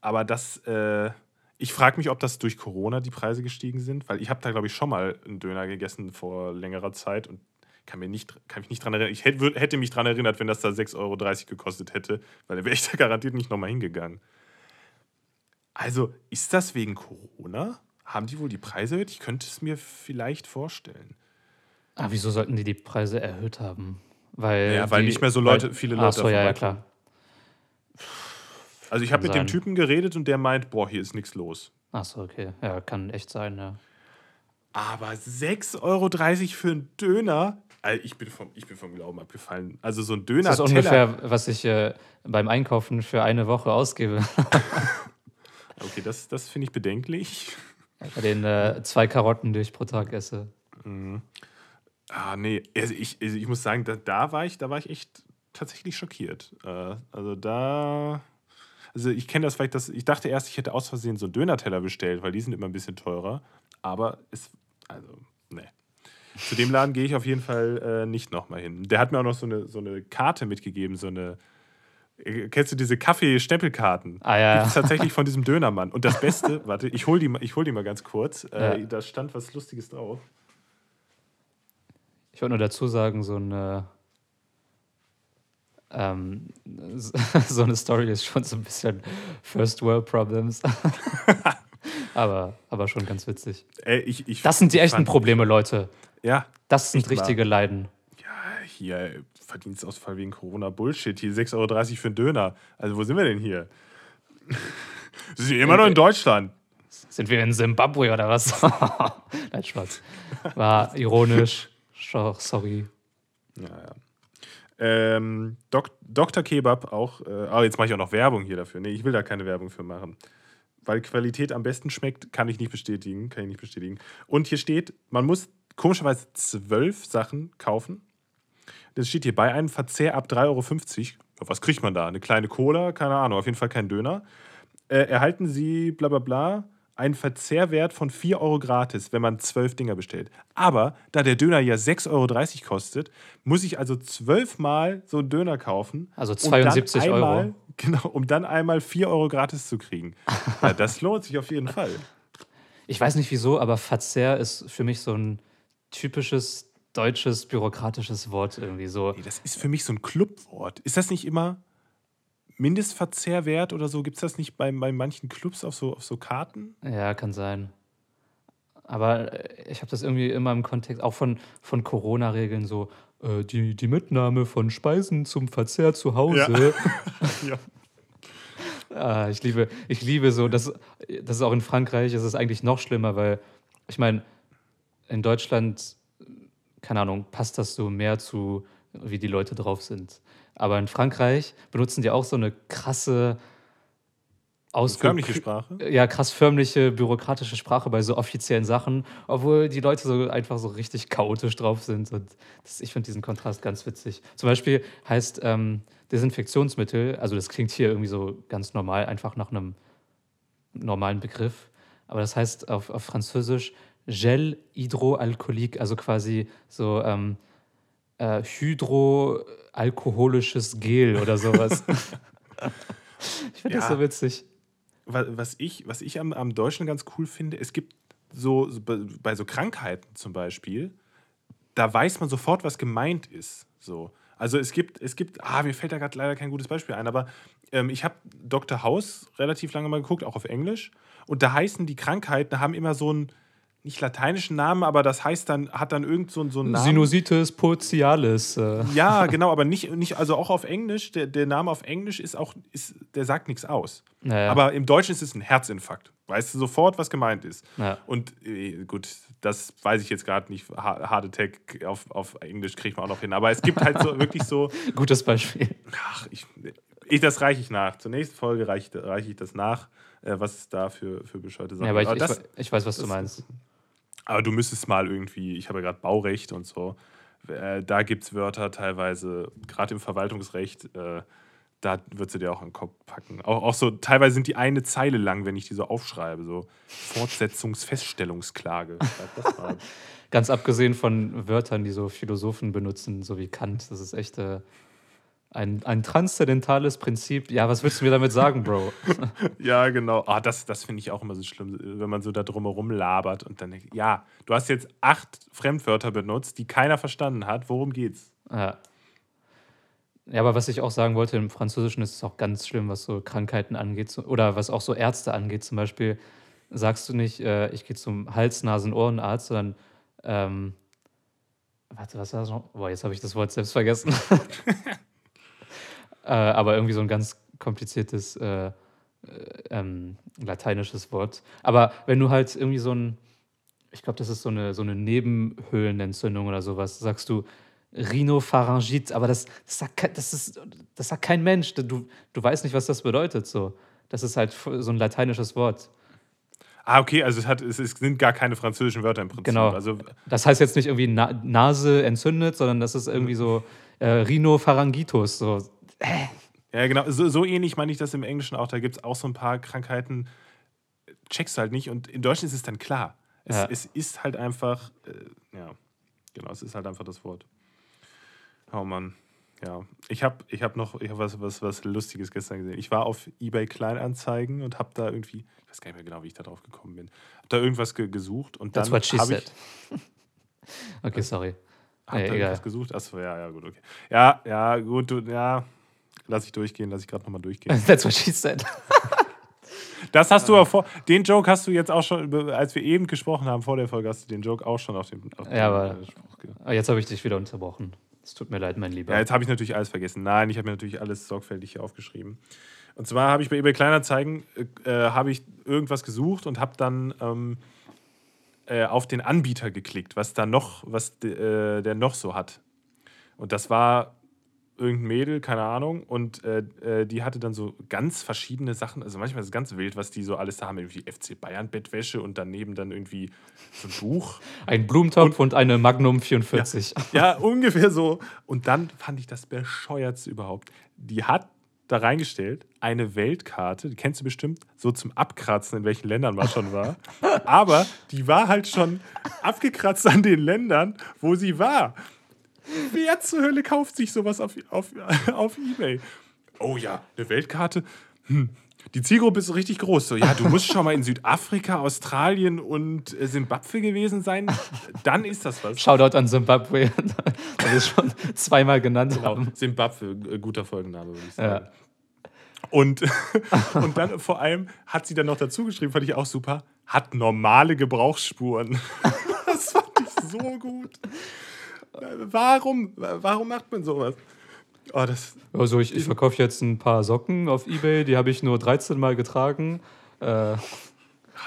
aber das, äh, ich frage mich, ob das durch Corona die Preise gestiegen sind, weil ich habe da, glaube ich, schon mal einen Döner gegessen vor längerer Zeit und kann, mir nicht, kann mich nicht dran erinnern. Ich hätte, hätte mich daran erinnert, wenn das da 6,30 Euro gekostet hätte, weil dann wäre ich da garantiert nicht nochmal hingegangen. Also, ist das wegen Corona? Haben die wohl die Preise erhöht? Ich könnte es mir vielleicht vorstellen. Ah, wieso sollten die die Preise erhöht haben? Weil Ja, weil die, nicht mehr so Leute- viele Leute Ach so, ja, ja, klar. Also, ich habe mit dem sein. Typen geredet und der meint, boah, hier ist nichts los. Ach so, okay. Ja, kann echt sein, ja. Aber 6,30 Euro für einen Döner? Alter, Ich bin, vom, ich bin vom Glauben abgefallen. Also so ein Döner. Das ist ungefähr, was ich äh, beim Einkaufen für eine Woche ausgebe. Okay, das, das finde ich bedenklich. Bei den äh, zwei Karotten, die ich pro Tag esse. Ah, nee. Also ich, also ich muss sagen, da, da, war ich, da war ich echt tatsächlich schockiert. Äh, also da. Also ich kenne das vielleicht, das, ich dachte erst, ich hätte aus Versehen so einen Dönerteller bestellt, weil die sind immer ein bisschen teurer. Aber es, also, nee. Zu dem Laden gehe ich auf jeden Fall äh, nicht nochmal hin. Der hat mir auch noch so eine, so eine Karte mitgegeben, so eine. äh, Kennst du diese Kaffee-Stempelkarten? Ah, ja. Gibt es tatsächlich von diesem Dönermann. Und das Beste, warte, ich hol die, ich hol die mal ganz kurz. Äh, Ja. Da stand was Lustiges drauf. Ich wollte nur dazu sagen, so eine, ähm, so eine Story ist schon so ein bisschen First World Problems. aber, aber schon ganz witzig. Ey, ich, ich, Das sind die echten Probleme, Leute. Ja, Das sind richtige Leiden. ja, hier Verdienstausfall wegen Corona Bullshit. Hier 6,30 Euro für einen Döner. Also, wo sind wir denn hier? Wir sind immer noch in Deutschland. Sind wir in Simbabwe oder was? Nein, Spaß. War ironisch. Scho- Sorry. Ja, ja. Ähm, Dok Dr. Kebab auch. Äh, oh, jetzt mache ich auch noch Werbung hier dafür. Nee, ich will da keine Werbung für machen. Weil Qualität am besten schmeckt, kann ich nicht bestätigen. Kann ich nicht bestätigen. Und hier steht, man muss komischerweise zwölf Sachen kaufen. Das steht hier bei einem Verzehr ab 3,50 Euro. Was kriegt man da? Eine kleine Cola? Keine Ahnung. Auf jeden Fall kein Döner. Äh, erhalten Sie bla bla bla einen Verzehrwert von 4 Euro gratis, wenn man zwölf Dinger bestellt. Aber da der Döner ja 6,30 Euro kostet, muss ich also zwölfmal so einen Döner kaufen. Also und dann 72 Euro. einmal, Genau, um dann einmal 4 Euro gratis zu kriegen. Ja, das lohnt sich auf jeden Fall. Ich weiß nicht wieso, aber Verzehr ist für mich so ein typisches deutsches bürokratisches Wort irgendwie so. Nee, das ist für mich so ein Clubwort. Ist das nicht immer Mindestverzehrwert oder so? Gibt es das nicht bei, bei manchen Clubs auf so, auf so Karten? Ja, kann sein. Aber äh, ich habe das irgendwie immer im Kontext, auch von, von Corona-Regeln, so äh, die, die Mitnahme von Speisen zum Verzehr zu Hause. Ja. Ah, ich, liebe, ich liebe so, das, das ist auch in Frankreich, ist es eigentlich noch schlimmer, weil ich meine, in Deutschland, keine Ahnung, passt das so mehr zu, wie die Leute drauf sind. Aber in Frankreich benutzen die auch so eine krasse, Förmliche Sprache? Ja, krass förmliche, bürokratische Sprache bei so offiziellen Sachen, obwohl die Leute so einfach so richtig chaotisch drauf sind. Und das, ich finde diesen Kontrast ganz witzig. Zum Beispiel heißt ähm, Desinfektionsmittel, also das klingt hier irgendwie so ganz normal, einfach nach einem normalen Begriff, aber das heißt auf, auf Französisch Gel hydroalcoolique, also quasi so ähm, äh, hydroalkoholisches Gel oder sowas. ich finde das Ja. so witzig. Wa- Was ich, was ich am, am Deutschen ganz cool finde, es gibt so, so bei, so Krankheiten zum Beispiel, da weiß man sofort, was gemeint ist. So. Also es gibt, es gibt, ah, mir fällt da gerade leider kein gutes Beispiel ein, aber ähm, ich habe Dr. House relativ lange mal geguckt, auch auf Englisch. Und da heißen die Krankheiten, haben immer so einen, nicht lateinischen Namen, aber das heißt dann, hat dann irgend so, einen- so einen Namen. Sinusitis pulcialis. Äh. Ja, genau, aber nicht, nicht, also auch auf Englisch, der, der Name auf Englisch ist auch, ist, der sagt nichts aus. Naja. Aber im Deutschen ist es ein Herzinfarkt. Weißt du sofort, was gemeint ist. Ja. Und äh, gut, das weiß ich jetzt gerade nicht. Ha- Hard Attack auf, auf Englisch kriegt man auch noch hin. Aber es gibt halt so wirklich so, Gutes Beispiel. ach, ich, ich, das reiche ich nach. Zur nächsten Folge reiche ich, reiche ich das nach, äh, was es da für, für bescheuerte Sachen Ja, aber ich, ich, ich weiß, was du das- meinst. Aber du müsstest mal irgendwie, ich habe ja gerade Baurecht und so, äh, da gibt es Wörter teilweise, gerade im Verwaltungsrecht, äh, da würdest du dir auch an den Kopf packen. Auch, auch so, teilweise sind die eine Zeile lang, wenn ich die so aufschreibe, so Fortsetzungsfeststellungsklage. Ganz abgesehen von Wörtern, die so Philosophen benutzen, so wie Kant. Das ist echt äh, ein, ein transzendentales Prinzip. Ja, was willst du mir damit sagen, Bro? ja, genau. Ah, das das finde ich auch immer so schlimm, wenn man so da drumherum labert und dann denkt, ja, du hast jetzt acht Fremdwörter benutzt, die keiner verstanden hat. Worum geht's? Ja. Ja, aber was ich auch sagen wollte, im Französischen ist es auch ganz schlimm, was so Krankheiten angeht oder was auch so Ärzte angeht. Zum Beispiel sagst du nicht, äh, ich gehe zum Hals-, Nasen-, Ohrenarzt, sondern, ähm, warte, was war das noch? Boah, jetzt habe ich das Wort selbst vergessen. äh, aber irgendwie so ein ganz kompliziertes äh, äh, ähm, lateinisches Wort. Aber wenn du halt irgendwie so ein, ich glaube, das ist so eine, so eine Nebenhöhlenentzündung oder sowas, sagst du Rhinopharyngit, aber das, das, sagt, das, ist, das sagt kein Mensch. Du, du weißt nicht, was das bedeutet. So. Das ist halt so ein lateinisches Wort. Ah, okay, also es, hat, es, es sind gar keine französischen Wörter im Prinzip. Genau. Also Das heißt jetzt nicht irgendwie Na Nase entzündet, sondern das ist irgendwie so äh, Rhinopharyngitis. So. Ja, genau. So, so ähnlich meine ich das im Englischen auch. Da gibt es auch so ein paar Krankheiten, checkst du halt nicht. Und in Deutschland ist es dann klar. Es, Ja. es ist halt einfach, äh, ja, genau, es ist halt einfach das Wort. Oh Mann. Ja, ich habe ich hab noch ich hab was, was, was Lustiges gestern gesehen. Ich war auf eBay Kleinanzeigen und habe da irgendwie, ich weiß gar nicht mehr genau, wie ich da drauf gekommen bin, habe da irgendwas ge gesucht und dann That's what she said. okay, sorry. hab Nee, da egal. irgendwas gesucht. Achso, ja, ja, gut, okay. Ja, ja, gut, du, ja, lass ich durchgehen, lass ich gerade nochmal durchgehen. That's what she said. Das hast du aber vor. Den Joke hast du jetzt auch schon, als wir eben gesprochen haben vor der Folge, hast du den Joke auch schon auf dem. Auf Ja, aber- äh, Ah, Jetzt habe ich dich wieder unterbrochen. Es tut mir leid, mein Lieber. Ja, jetzt habe ich natürlich alles vergessen. Nein, ich habe mir natürlich alles sorgfältig hier aufgeschrieben. Und zwar habe ich bei eBay Kleinanzeigen äh, äh, habe ich irgendwas gesucht und habe dann ähm, äh, auf den Anbieter geklickt, was da noch, was äh, der noch so hat. Und das war irgendein Mädel, keine Ahnung, und äh, äh, die hatte dann so ganz verschiedene Sachen. Also manchmal ist es ganz wild, was die so alles da haben, irgendwie FC Bayern Bettwäsche und daneben dann irgendwie so ein Buch. Ein Blumentopf und, eine Magnum 44. Ja, ungefähr so. Und dann fand ich das bescheuertste überhaupt. Die hat da reingestellt eine Weltkarte, die kennst du bestimmt, so zum Abkratzen, in welchen Ländern man schon war. Aber die war halt schon abgekratzt an den Ländern, wo sie war. Wer zur Hölle kauft sich sowas auf, auf, auf Ebay? Oh ja, eine Weltkarte. Hm. Die Zielgruppe ist so richtig groß. So, ja, du musst schon mal in Südafrika, Australien und äh, Simbabwe gewesen sein. Dann ist das was. Shoutout an Zimbabwe, weil wir es schon zweimal genannt Genau, haben. Zimbabwe, äh, guter Folgenname, würde ich sagen. Ja. Und, und dann vor allem hat sie dann noch dazu geschrieben, fand ich auch super, hat normale Gebrauchsspuren. Das fand ich so gut. Warum? Warum macht man sowas? Oh, Also ich, ich verkaufe jetzt ein paar Socken auf Ebay, die habe ich nur 13 Mal getragen. Äh,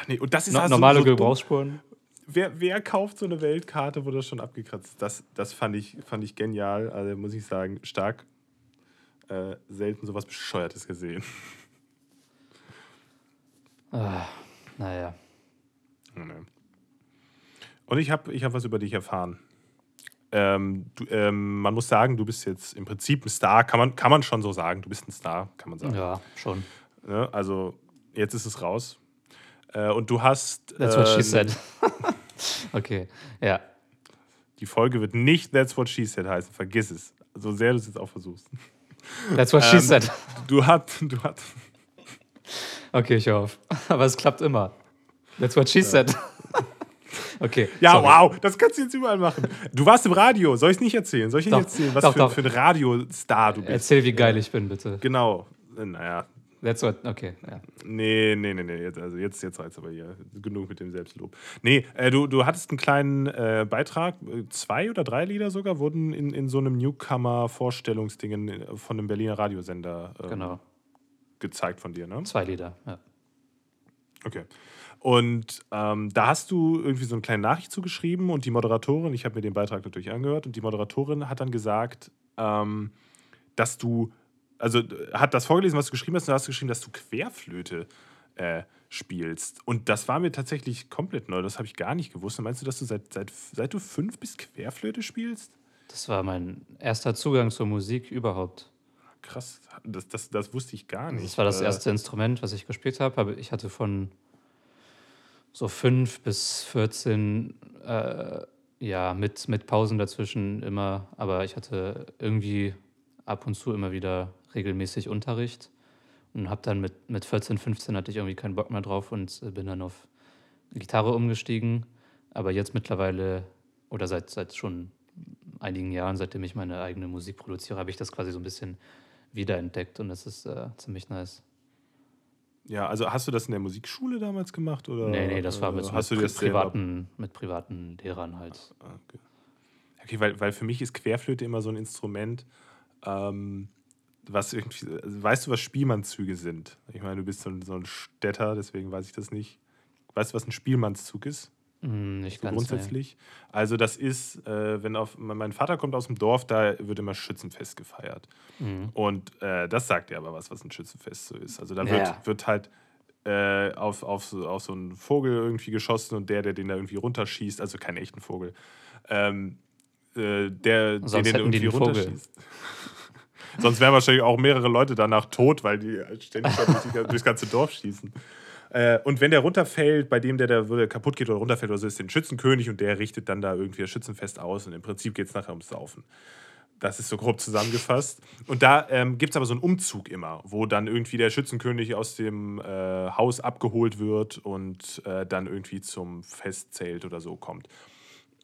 nee, und das ist no, also normale so. Gebrauchsspuren. Wer, wer kauft so eine Weltkarte, wo das schon abgekratzt ist? Das, das fand, ich, fand ich genial. Also muss ich sagen, stark. Äh, selten sowas Bescheuertes gesehen. Ah, naja. Und ich habe ich hab was über dich erfahren. Ähm, du, ähm, man muss sagen, du bist jetzt im Prinzip ein Star, kann man, kann man schon so sagen. Du bist ein Star, kann man sagen. Ja, schon. Ne? Also jetzt ist es raus. Äh, und du hast. That's what she ähm, said. okay, ja. Die Folge wird nicht That's what she said heißen. Vergiss es. So sehr du es jetzt auch versuchst. That's what she Ähm, said. Du hast. Du hast Okay, ich auf. Aber es klappt immer. That's what she said. okay. ja, sorry. wow, das kannst du jetzt überall machen. Du warst im Radio. Soll ich es nicht erzählen? Soll ich Doch, erzählen, was doch, für, doch. für ein Radiostar du bist? Erzähl, wie geil ich bin, bitte. Genau. Naja, That's what, okay, ja. Nee, nee, nee, nee. Jetzt, also jetzt, jetzt reizt aber hier. Genug mit dem Selbstlob. Nee, äh, du, du hattest einen kleinen äh, Beitrag. Äh, Zwei oder drei Lieder sogar wurden in, in so einem Newcomer-Vorstellungsding äh, von einem Berliner Radiosender ähm, Genau. gezeigt von dir, ne? Zwei Lieder, ja. Okay. Und ähm, da hast du irgendwie so eine kleine Nachricht zugeschrieben und die Moderatorin, ich habe mir den Beitrag natürlich angehört, und die Moderatorin hat dann gesagt, ähm, dass du, also hat das vorgelesen, was du geschrieben hast, und du hast geschrieben, dass du Querflöte äh, spielst. Und das war mir tatsächlich komplett neu, das habe ich gar nicht gewusst. Und meinst du, dass du seit, seit, seit du fünf bist Querflöte spielst? Das war mein erster Zugang zur Musik überhaupt. Krass, das, das, das wusste ich gar nicht. Das war das Äh, erste Instrument, was ich gespielt habe. Aber ich hatte von so fünf bis 14, äh, ja, mit, mit Pausen dazwischen immer. Aber ich hatte irgendwie ab und zu immer wieder regelmäßig Unterricht und habe dann mit, mit 14, 15 hatte ich irgendwie keinen Bock mehr drauf und äh, bin dann auf Gitarre umgestiegen. Aber jetzt mittlerweile oder seit, seit schon einigen Jahren, seitdem ich meine eigene Musik produziere, habe ich das quasi so ein bisschen wiederentdeckt und das ist äh, ziemlich nice. Ja, also hast du das in der Musikschule damals gemacht? Oder, Nee, nee, das war mit, äh, hast du mit, das pri selber- privaten, mit privaten Lehrern halt. Ah, Okay, okay weil, weil für mich ist Querflöte immer so ein Instrument, ähm, was irgendwie. Also weißt du, was Spielmannszüge sind? Ich meine, du bist so ein, so ein Städter, deswegen weiß ich das nicht. Weißt du, was ein Spielmannszug ist? Hm, nicht So ganz. grundsätzlich. Also, das ist, äh, wenn auf. Mein Vater kommt aus dem Dorf, da wird immer Schützenfest gefeiert. Mhm. Und äh, das sagt ja aber was, was ein Schützenfest so ist. Also da wird, ja. wird halt äh, auf, auf, so, auf so einen Vogel irgendwie geschossen und der, der den da irgendwie runterschießt, also keinen echten Vogel, ähm, äh, der Sonst den, den hätten die irgendwie den runterschießt. Sonst wären wahrscheinlich auch mehrere Leute danach tot, weil die halt ständig durch durchs ganze Dorf schießen. Äh, und wenn der runterfällt, bei dem der, wo der kaputt geht oder runterfällt oder so, ist der Schützenkönig und der richtet dann da irgendwie das Schützenfest aus und im Prinzip geht es nachher ums Saufen. Das ist so grob zusammengefasst. Und da ähm, gibt es aber so einen Umzug immer, wo dann irgendwie der Schützenkönig aus dem äh, Haus abgeholt wird und äh, dann irgendwie zum Fest zählt oder so kommt.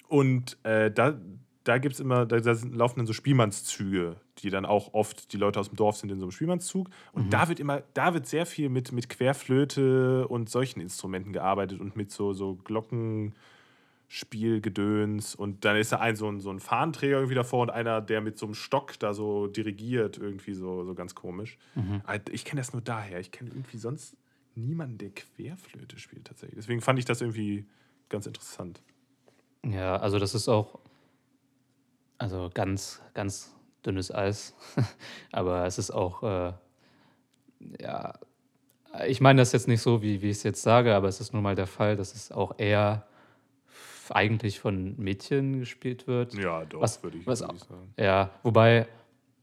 Und äh, da, da gibt es immer, da, da laufen dann so Spielmannszüge, die dann auch oft, die Leute aus dem Dorf sind in so einem Spielmannszug. Und da wird immer, da wird sehr viel mit, mit Querflöte und solchen Instrumenten gearbeitet und mit so, so Glockenspielgedöns. Und dann ist da ein so, ein so ein Fahnenträger irgendwie davor und einer, der mit so einem Stock da so dirigiert, irgendwie so, so ganz komisch. Aber Ich kenne das nur daher. Ich kenne irgendwie sonst niemanden, der Querflöte spielt tatsächlich. Deswegen fand ich das irgendwie ganz interessant. Ja, also das ist auch also ganz, ganz dünnes Eis. Aber es ist auch, äh, ja, ich meine das jetzt nicht so, wie, wie ich es jetzt sage, aber es ist nun mal der Fall, dass es auch eher eigentlich von Mädchen gespielt wird. Ja, doch, Was- würde ich, was auch- sagen. Ja, wobei,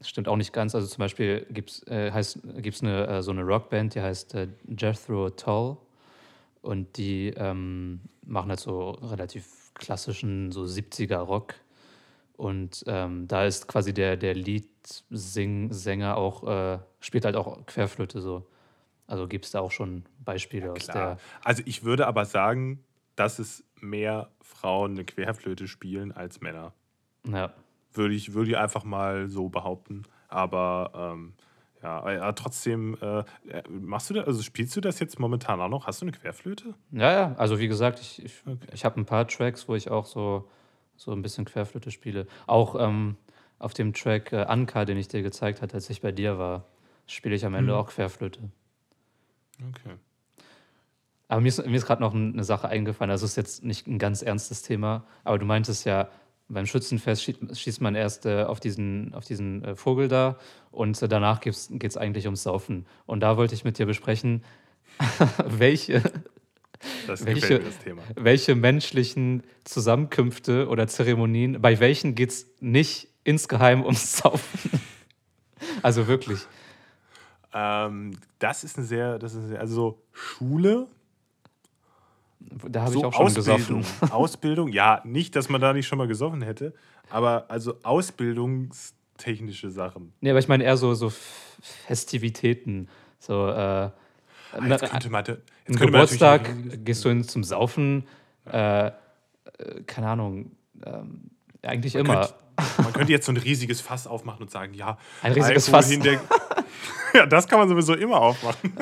stimmt auch nicht ganz. Also zum Beispiel gibt es äh, heißt- gibt's eine, äh, so eine Rockband, die heißt äh, Jethro Tull. Und die ähm, machen halt so relativ klassischen, so 70er Rock. Und ähm, da ist quasi der, der Lead-Sänger auch, äh, spielt halt auch Querflöte so. Also gibt es da auch schon Beispiele aus Klar. der. Also ich würde aber sagen, dass es mehr Frauen eine Querflöte spielen als Männer. Ja. Würde ich, würde ich einfach mal so behaupten. Aber ähm, ja, ja, trotzdem, äh, äh, machst du das, also spielst du das jetzt momentan auch noch? Hast du eine Querflöte? Ja, ja, also wie gesagt, ich, ich, Okay. ich habe ein paar Tracks, wo ich auch so, so ein bisschen Querflöte spiele. Auch, ähm, auf dem Track äh, Anka, den ich dir gezeigt hatte, als ich bei dir war, spiele ich am Ende Mhm. auch Querflöte. Okay. Aber mir ist, mir ist gerade noch ein- eine Sache eingefallen. Das ist jetzt nicht ein ganz ernstes Thema, aber du meintest ja, beim Schützenfest schießt, schießt man erst äh, auf diesen, auf diesen äh, Vogel da und äh, danach geht es eigentlich ums Saufen. Und da wollte ich mit dir besprechen, welche, Das Welche- das Thema. welche menschlichen Zusammenkünfte oder Zeremonien, bei welchen geht es nicht insgeheim ums Saufen? Also wirklich. Ähm, das ist eine sehr, das ist sehr, also so Schule, Da habe so ich auch schon Ausbildung. gesoffen. Ausbildung, ja, nicht, dass man da nicht schon mal gesoffen hätte, aber also ausbildungstechnische Sachen. Nee, aber ich meine eher so, so Festivitäten. So, äh, Ah, Jetzt könnte man, jetzt könnte man Geburtstag, riesiges- gehst du hin zum Saufen, äh, äh, keine Ahnung, ähm, eigentlich Man immer. könnte- Man könnte jetzt so ein riesiges Fass aufmachen und sagen, ja, Ein riesiges Fass. ja, das kann man sowieso immer aufmachen.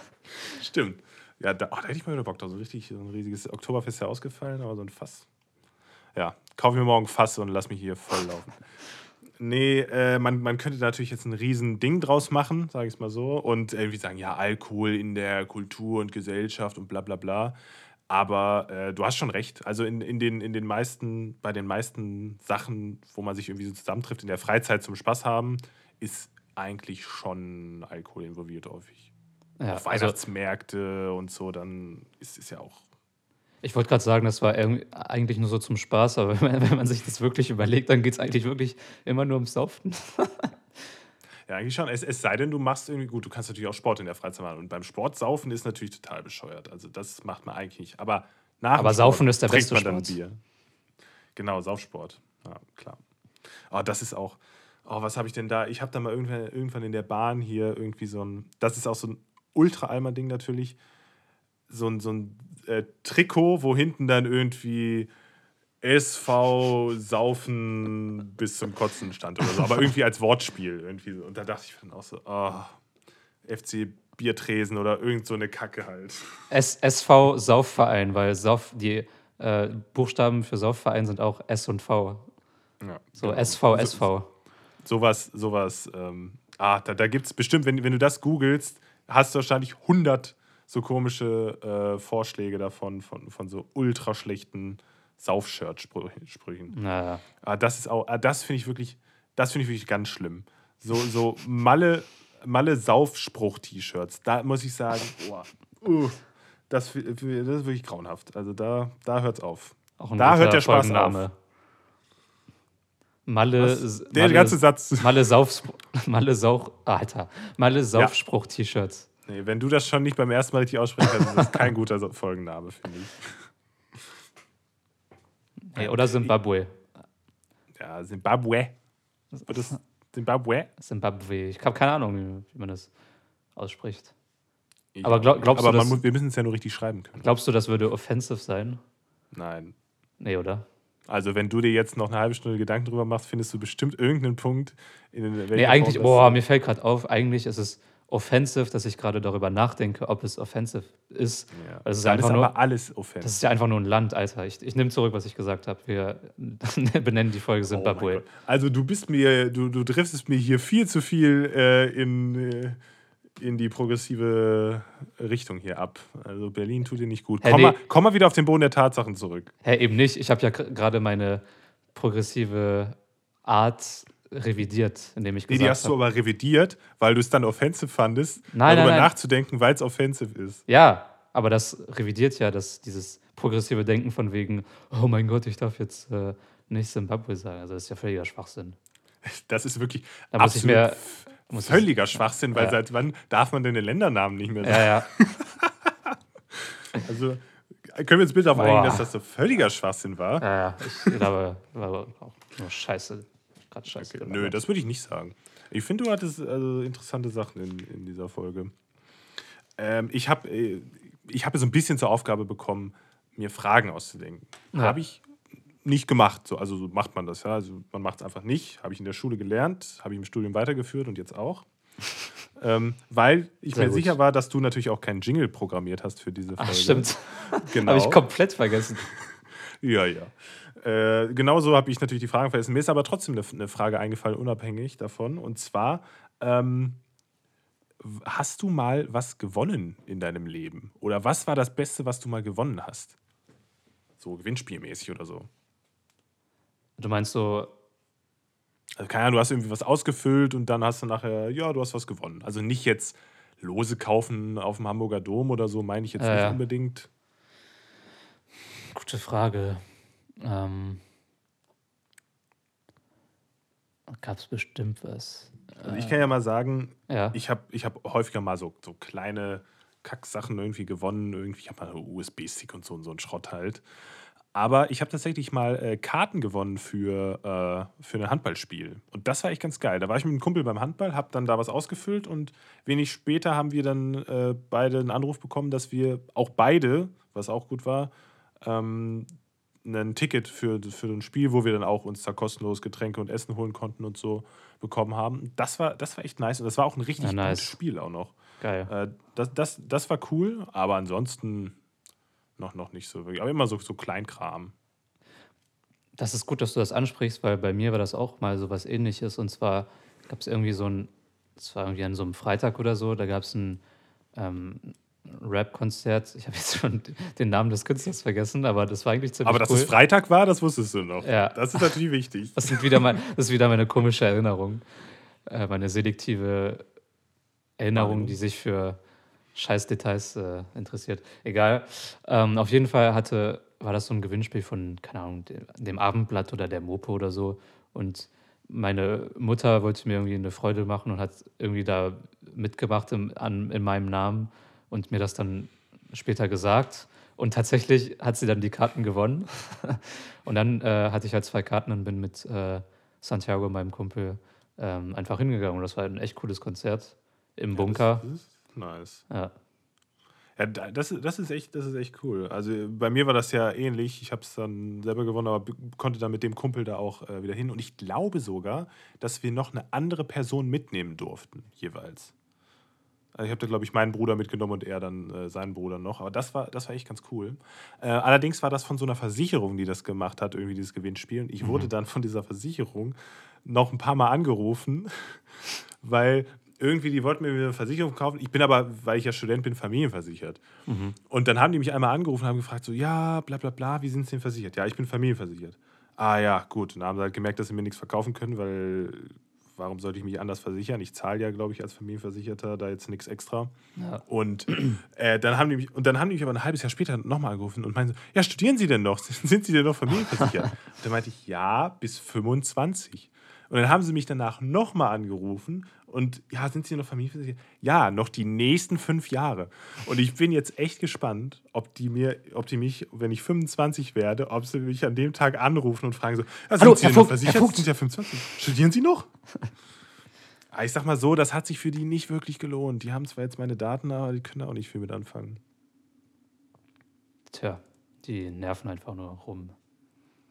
Stimmt. Ja, da, oh, da hätte ich mal wieder Bock drauf. So richtig, so ein riesiges Oktoberfest ist ja ausgefallen, aber so ein Fass. Ja, kaufe mir morgen Fass und lass mich hier voll laufen. Nee, äh, man, man könnte natürlich jetzt ein riesen Ding draus machen, sage ich es mal so, und irgendwie sagen, ja, Alkohol in der Kultur und Gesellschaft und bla bla bla. Aber äh, du hast schon recht. Also in, in, den, in den meisten, bei den meisten Sachen, wo man sich irgendwie so zusammentrifft, in der Freizeit zum Spaß haben, ist eigentlich schon Alkohol involviert häufig. Ja, Auf also, Weihnachtsmärkte und so, dann ist es ja auch. Ich wollte gerade sagen, das war eigentlich nur so zum Spaß, aber wenn man, wenn man sich das wirklich überlegt, dann geht es eigentlich wirklich immer nur ums Saufen. Ja, eigentlich schon. Es, es sei denn, du machst irgendwie gut, du kannst natürlich auch Sport in der Freizeit machen. Und beim Sport saufen ist natürlich total bescheuert. Also das macht man eigentlich nicht. Aber nach Aber dem Saufen Sport ist der beste man dann Sport. Bier. Genau, Saufsport. Ja, klar. Oh, das ist auch. Oh, was habe ich denn da? Ich habe da mal irgendwann, irgendwann in der Bahn hier irgendwie so ein. Das ist auch so ein Ultra-Almer-Ding natürlich. So ein, so ein äh, Trikot, wo hinten dann irgendwie SV Saufen bis zum Kotzen stand oder so. Aber irgendwie als Wortspiel. Irgendwie so. Und da dachte ich dann auch so, oh, FC Biertresen oder irgend so eine Kacke halt. S SV Saufverein, weil Sauf, die äh, Buchstaben für Saufverein sind auch S und V. Ja, So genau. SV, So- SV. Sowas, sowas, ähm, ah, da, da gibt es bestimmt, wenn, wenn du das googelst, hast du wahrscheinlich 100 so komische äh, Vorschläge davon, von, von so ultra schlechten Saufshirt-Sprüchen. Naja. Ah, das ist auch, ah, das finde ich wirklich, das finde ich wirklich ganz schlimm. So, so Malle, Malle Saufspruch-T-Shirts, da muss ich sagen, boah, uh, das, das ist wirklich grauenhaft. Also da, da hört's auf. Da hört der Spaß Folgenname. Malle, Was? Der Malle, ganze Satz. Malle Sauf, Malle Sauch, Alter, Malle Saufspruch-T-Shirts. Nee, wenn du das schon nicht beim ersten Mal richtig aussprechen kannst, ist das kein guter Folgenname, finde ich. Hey, oder Zimbabwe. Ja, Zimbabwe. Das Zimbabwe? Zimbabwe. Ich habe keine Ahnung, wie, man das ausspricht. Aber glaub- glaubst Aber du, dass- muss, wir müssen es ja nur richtig schreiben können. Glaubst du, das würde offensive sein? Nein. Nee, oder? Also, wenn du dir jetzt noch eine halbe Stunde Gedanken drüber machst, findest du bestimmt irgendeinen Punkt, in welcher Nee, eigentlich, boah, mir fällt gerade auf, eigentlich ist es offensive, dass ich gerade darüber nachdenke, ob es offensive ist. Ja. Das ist Dann einfach nur- alles Das offensiv. ist ja einfach nur ein Land, Alter. Ich, ich nehme zurück, was ich gesagt habe. Wir benennen die Folge Oh mein Zimbabwe. Gott. also du bist mir, du, du driftest mir hier viel zu viel äh, in, äh, in die progressive Richtung hier ab. Also Berlin tut dir nicht gut. Hey, komm, nee. mal, komm mal wieder auf den Boden der Tatsachen zurück. Hä, eben nicht. Ich habe ja gerade meine progressive Art revidiert, indem ich Nee, die gesagt hast du habe. aber revidiert, weil du es dann offensive fandest, Nein, darüber nein, nein. nachzudenken, weil es offensive ist. Ja, aber das revidiert ja das, dieses progressive Denken von wegen, oh mein Gott, ich darf jetzt äh, nicht Zimbabwe sagen. Also das ist ja völliger Schwachsinn. Das ist wirklich Da muss ich absolut mir- muss ich- völliger Schwachsinn, weil Ja. seit wann darf man denn den Ländernamen nicht mehr sagen? Ja, ja. Also können wir uns bitte darauf einigen, dass das so völliger Schwachsinn war? ja, ja. Ich glaube, war auch nur Scheiße. Gerade Scheiße. Okay. Nö, das würde ich nicht sagen. Ich finde, du hattest also interessante Sachen in, in dieser Folge. Ähm, ich habe äh, ich hab so ein bisschen zur Aufgabe bekommen, mir Fragen auszudenken. Ja. Habe ich nicht gemacht. So, also so macht man das ja. Also man macht es einfach nicht. Habe ich in der Schule gelernt, habe ich im Studium weitergeführt und jetzt auch. ähm, weil ich Sehr mir gut. sicher war, dass du natürlich auch keinen Jingle programmiert hast für diese Folge. Ach, stimmt. Genau. Habe ich komplett vergessen. Ja, ja. Äh, genauso habe ich natürlich die Fragen vergessen. Mir ist aber trotzdem eine, eine Frage eingefallen, unabhängig davon. Und zwar, ähm, hast du mal was gewonnen in deinem Leben? Oder was war das Beste, was du mal gewonnen hast? So gewinnspielmäßig oder so. Du meinst so. Also, keine Ahnung, du hast irgendwie was ausgefüllt und dann hast du nachher, ja, du hast was gewonnen. Also nicht jetzt Lose kaufen auf dem Hamburger Dom oder so, meine ich jetzt Ja, nicht unbedingt. Gute Frage. Ähm, Gab es bestimmt was. Also ich kann ja mal sagen, Ja. ich habe ich hab häufiger mal so, so kleine Kacksachen irgendwie gewonnen. Irgendwie, ich habe mal einen USB-Stick und so und so einen Schrott halt. Aber ich habe tatsächlich mal äh, Karten gewonnen für, äh, für ein Handballspiel. Und das war echt ganz geil. Da war ich mit einem Kumpel beim Handball, habe dann da was ausgefüllt und wenig später haben wir dann äh, beide einen Anruf bekommen, dass wir auch beide, was auch gut war, ähm, ein Ticket für, für ein Spiel, wo wir dann auch uns da kostenlos Getränke und Essen holen konnten und so bekommen haben. Das war, das war echt nice und das war auch ein richtig Ja, nice. gutes Spiel auch noch. Geil. Äh, das, das, das war cool, aber ansonsten noch, noch nicht so wirklich. Aber immer so, so Kleinkram. Das ist gut, dass du das ansprichst, weil bei mir war das auch mal so was ähnliches. Und zwar gab es irgendwie so ein, es war irgendwie an so einem Freitag oder so, da gab es ein ähm, Rap-Konzert. Ich habe jetzt schon den Namen des Künstlers vergessen, aber das war eigentlich ziemlich Aber dass cool. es Freitag war, das wusstest du noch. Ja. Das ist natürlich wichtig. Das, sind wieder mein, das ist wieder meine komische Erinnerung. Äh, meine selektive Erinnerung, Wahrnehmung. die sich für Scheißdetails äh, interessiert. Egal. Ähm, auf jeden Fall hatte, war das so ein Gewinnspiel von, keine Ahnung, dem, dem Abendblatt oder der Mopo oder so. Und meine Mutter wollte mir irgendwie eine Freude machen und hat irgendwie da mitgemacht im, an, in meinem Namen und mir das dann später gesagt. Und tatsächlich hat sie dann die Karten gewonnen. und dann äh, hatte ich halt zwei Karten und bin mit äh, Santiago, meinem Kumpel, ähm, einfach hingegangen. Und das war ein echt cooles Konzert im Bunker. Das, ist nice. Ja. Ja, da- das, das, ist echt, das ist echt cool. Also bei mir war das ja ähnlich. Ich habe es dann selber gewonnen, aber be- konnte dann mit dem Kumpel da auch äh, wieder hin. Und ich glaube sogar, dass wir noch eine andere Person mitnehmen durften, jeweils. Also ich habe da, glaube ich, meinen Bruder mitgenommen und er dann äh, seinen Bruder noch. Aber das war, das war echt ganz cool. Äh, allerdings war das von so einer Versicherung, die das gemacht hat, irgendwie dieses Gewinnspiel. Und ich wurde dann von dieser Versicherung noch ein paar Mal angerufen, weil irgendwie, die wollten mir eine Versicherung kaufen. Ich bin aber, weil ich ja Student bin, familienversichert. Und dann haben die mich einmal angerufen und haben gefragt, so, ja, bla bla bla, wie sind Sie denn versichert? Ja, ich bin familienversichert. Ah ja, gut. Und dann haben sie halt gemerkt, dass sie mir nichts verkaufen können, weil warum sollte ich mich anders versichern? Ich zahle ja, glaube ich, als Familienversicherter da jetzt nichts extra. Ja. Und, äh, dann haben die mich, und dann haben die mich aber ein halbes Jahr später nochmal angerufen und meinten so, ja, studieren Sie denn noch? Sind Sie denn noch familienversichert? und dann meinte ich, ja, bis 25. Und dann haben sie mich danach nochmal angerufen und ja, sind Sie noch familienversichert? Ja, noch die nächsten fünf Jahre. Und ich bin jetzt echt gespannt, ob die mir, ob die mich, wenn ich 25 werde, ob sie mich an dem Tag anrufen und fragen so, ja, sind Hallo, Sie Herr noch Vogt, Herr versichert? Sie sind ja 25. Studieren Sie noch? Aber Ich sag mal so, das hat sich für die nicht wirklich gelohnt. Die haben zwar jetzt meine Daten, aber die können da auch nicht viel mit anfangen. Tja, die nerven einfach nur rum.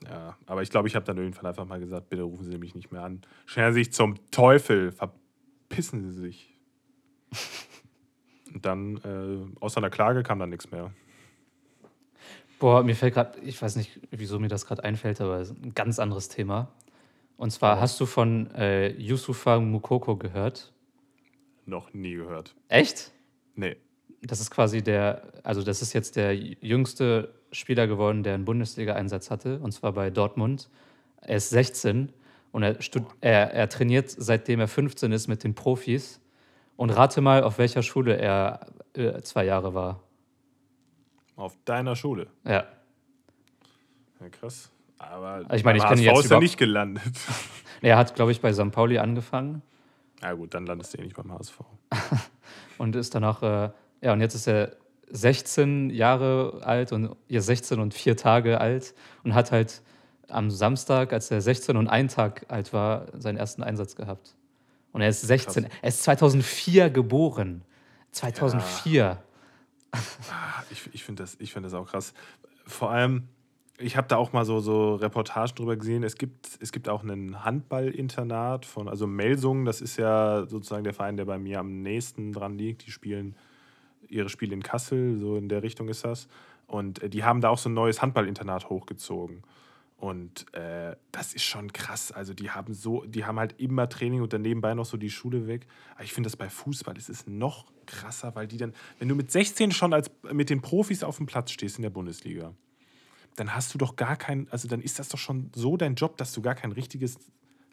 Ja, aber ich glaube, ich habe dann irgendwann einfach mal gesagt, bitte rufen Sie mich nicht mehr an. Stellen Sie sich zum Teufel, verpissen Sie sich. Und dann, äh, außer einer Klage kam dann nichts mehr. Boah, mir fällt gerade, ich weiß nicht, wieso mir das gerade einfällt, aber ein ganz anderes Thema. Und zwar, hast du von äh, Yusufa Mukoko gehört? Noch nie gehört. Echt? Nee. Das ist quasi der, also das ist jetzt der jüngste Spieler geworden, der einen Bundesliga-Einsatz hatte, und zwar bei Dortmund. Er ist 16 und er, er, er trainiert, seitdem er 15 ist, mit den Profis. Und rate mal, auf welcher Schule er äh, zwei Jahre war. Auf deiner Schule. Ja. Ja, krass. Aber ich meine, ich kann jetzt ist er nicht gelandet. Er hat, glaube ich, bei St. Pauli angefangen Ja gut, dann landest du eh nicht beim HSV. und ist danach, äh, ja, und jetzt ist er 16 Jahre alt und ja, 16 und vier Tage alt und hat halt am Samstag, als er 16 und ein Tag alt war, seinen ersten Einsatz gehabt. Und er ist 16, er ist 2004 geboren. 2004. Ah, Ich, ich finde das, ich find das auch krass. Vor allem, ich habe da auch mal so, so Reportagen drüber gesehen. Es gibt, es gibt auch ein Handballinternat von, also Melsungen, das ist ja sozusagen der Verein, der bei mir am nächsten dran liegt. Die spielen ihre Spiele in Kassel, so in der Richtung ist das. Und äh, die haben da auch so ein neues Handballinternat hochgezogen. Und äh, das ist schon krass. Also die haben so, die haben halt immer Training und dann nebenbei noch so die Schule weg. Aber ich finde das bei Fußball, das ist noch krasser, weil die dann, wenn du mit 16 schon als mit den Profis auf dem Platz stehst in der Bundesliga, dann hast du doch gar kein, also dann ist das doch schon so dein Job, dass du gar kein richtiges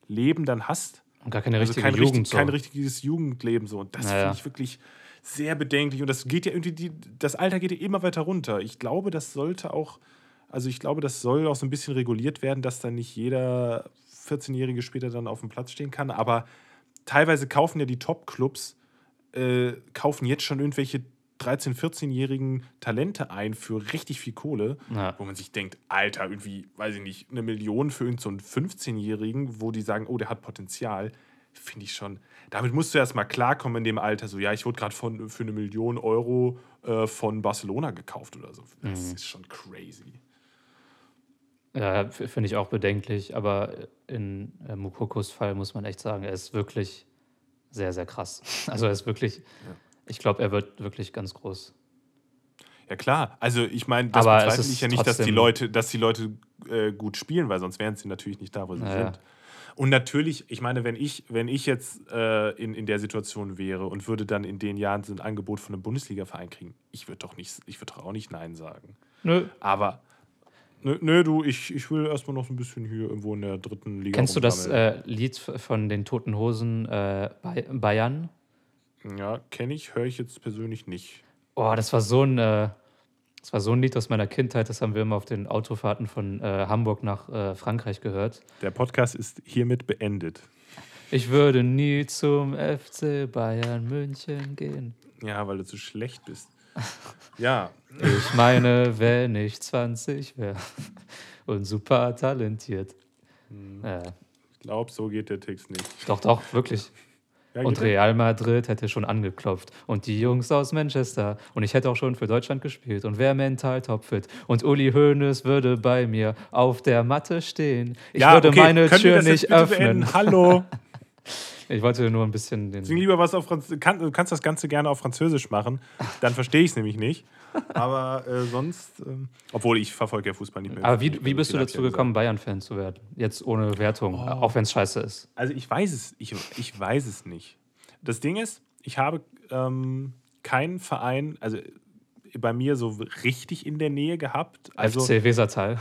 Leben dann hast. Und gar keine Also richtige kein, Jugend. richtig, so. kein richtiges Jugendleben so. Und das Naja. finde ich wirklich sehr bedenklich. Und das geht ja irgendwie, die, das Alter geht ja immer weiter runter. Ich glaube, das sollte auch, also ich glaube, das soll auch so ein bisschen reguliert werden, dass dann nicht jeder 14-Jährige später dann auf dem Platz stehen kann. Aber teilweise kaufen ja die Top-Clubs, äh, kaufen jetzt schon irgendwelche 13-, 14-jährigen Talente ein für richtig viel Kohle, Ja. wo man sich denkt, Alter, irgendwie, weiß ich nicht, eine Million für irgendeinen so einen 15-Jährigen, wo die sagen, oh, der hat Potenzial, finde ich schon. Damit musst du erst mal klarkommen in dem Alter, so, ja, ich wurde gerade für eine Million Euro äh, von Barcelona gekauft oder so. Das ist schon crazy. Ja, finde ich auch bedenklich, aber in äh, Mukokos Fall muss man echt sagen, er ist wirklich sehr, sehr krass. Also er ist wirklich, ich glaube, er wird wirklich ganz groß. Ja klar, also ich meine, das Aber bezweifle ich ja nicht, dass die Leute, dass die Leute äh, gut spielen, weil sonst wären sie natürlich nicht da, wo sie Naja. sind. Und natürlich, ich meine, wenn ich, wenn ich jetzt äh, in, in der Situation wäre und würde dann in den Jahren so ein Angebot von einem Bundesliga-Verein kriegen, ich würde doch nicht, ich würde doch auch nicht Nein sagen. Nö. Aber nö, nö du, ich, ich will erstmal noch so ein bisschen hier irgendwo in der dritten Liga. Kennst du das äh, Lied von den Toten Hosen äh, Bay- Bayern? Ja, kenne ich, höre ich jetzt persönlich nicht. Oh, das war so ein, äh, das war so ein Lied aus meiner Kindheit, das haben wir immer auf den Autofahrten von äh, Hamburg nach äh, Frankreich gehört. Der Podcast ist hiermit beendet. Ich würde nie zum FC Bayern München gehen. Ja, weil du zu schlecht bist. Ja, Ich meine, wenn ich 20 wäre und super talentiert. Ja, ich glaube, so geht der Text nicht. doch, doch, wirklich. Ja, Und? Real Madrid hätte schon angeklopft. Und die Jungs aus Manchester. Und ich hätte auch schon für Deutschland gespielt. Und wäre mental topfit. Und Uli Hoeneß würde bei mir auf der Matte stehen. Ich ja, würde okay, meine können Tür nicht öffnen. Hallo. Ich wollte nur ein bisschen Sing den. lieber was auf Französisch. Kann, du kannst das Ganze gerne auf Französisch machen. Dann verstehe ich es nämlich nicht. Aber äh, sonst, ähm, obwohl ich verfolge ja Fußball nicht mehr. Aber wie, wie bist du dazu gekommen, Bayern-Fan zu werden? Jetzt ohne Wertung, Oh. auch wenn es scheiße ist. Also ich weiß es, ich, ich weiß es nicht. Das Ding ist, ich habe ähm, keinen Verein, also bei mir so richtig in der Nähe gehabt. Also FC Wesertal.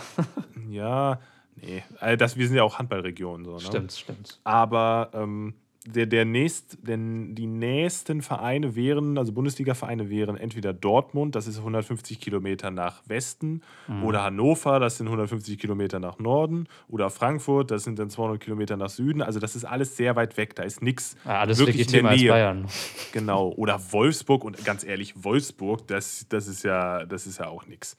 ja, nee, äh, das, wir sind ja auch Handballregion so. Ne? Stimmt, stimmt. Aber ähm, der, der nächst, denn die nächsten Vereine wären, also Bundesliga-Vereine wären entweder Dortmund, das ist 150 Kilometer nach Westen, Mhm. oder Hannover, das sind 150 Kilometer nach Norden, oder Frankfurt, das sind dann 200 Kilometer nach Süden. Also das ist alles sehr weit weg, da ist nichts Ja, alles wirklich in legitimer der als Nähe. Bayern. Genau. Oder Wolfsburg und ganz ehrlich, Wolfsburg, das, das, ist, ja, das ist ja auch nichts.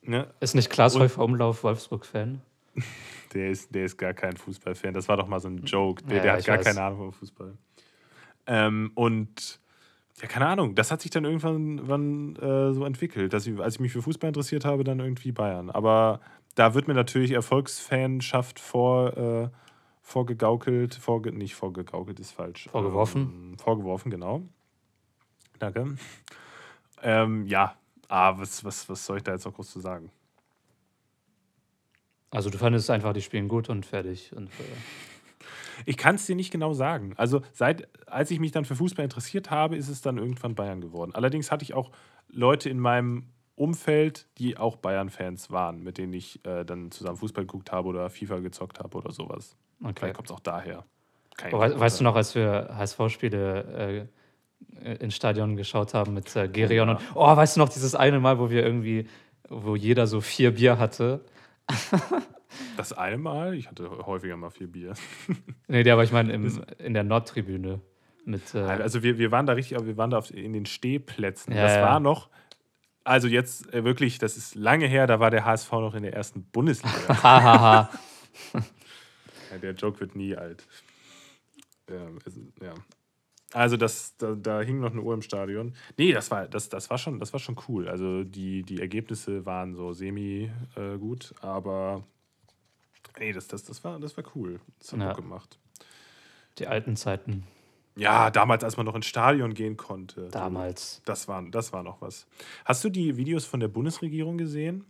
Ne? Ist nicht Klaas Häufer Umlauf Wolfsburg-Fan? Der ist, der ist gar kein Fußballfan. Das war doch mal so ein Joke. Der, Ja, der hat gar weiß. keine Ahnung vom Fußball. Ähm, und ja, keine Ahnung, das hat sich dann irgendwann wann, äh, so entwickelt, dass ich, als ich mich für Fußball interessiert habe, dann irgendwie Bayern. Aber da wird mir natürlich Erfolgsfanschaft vor, äh, vorgegaukelt, vorge nicht vorgegaukelt ist falsch. Vorgeworfen? Ähm, vorgeworfen, genau. Danke. Ähm, ja, ah, was, was, was soll ich da jetzt noch groß zu sagen? Also du fandest einfach, die spielen gut und fertig. Und, äh, Ich kann es dir nicht genau sagen. Also seit, als ich mich dann für Fußball interessiert habe, ist es dann irgendwann Bayern geworden. Allerdings hatte ich auch Leute in meinem Umfeld, die auch Bayern-Fans waren, mit denen ich äh, dann zusammen Fußball geguckt habe oder FIFA gezockt habe oder sowas. okay. Vielleicht kommt es auch daher. Oh, weißt du beurteilen. noch, als wir HSV-Spiele äh, ins Stadion geschaut haben mit äh, Gerion Ja. und oh, weißt du noch dieses eine Mal, wo wir irgendwie, wo jeder so vier Bier hatte? Das eine Mal, ich hatte häufiger mal viel Bier. Nee, der, aber ich meine im- in der Nordtribüne mit äh, Also wir, wir waren da richtig, aber wir waren da auf, in den Stehplätzen. Ja, das war noch, also jetzt äh, wirklich, das ist lange her, da war der HSV noch in der ersten Bundesliga. Ja, der Joke wird nie alt. Ähm, es, ja. Also das, da, da hing noch eine Uhr im Stadion. Nee, das war, das, das war, schon, das war schon cool. Also die, die Ergebnisse waren so semi äh, gut, aber nee, das, das, das, war, das war cool. Das hat Ja. Bock gemacht. Die alten Zeiten. Ja, damals, als man noch ins Stadion gehen konnte. Damals. Das war, das war noch was. Hast du die Videos von der Bundesregierung gesehen?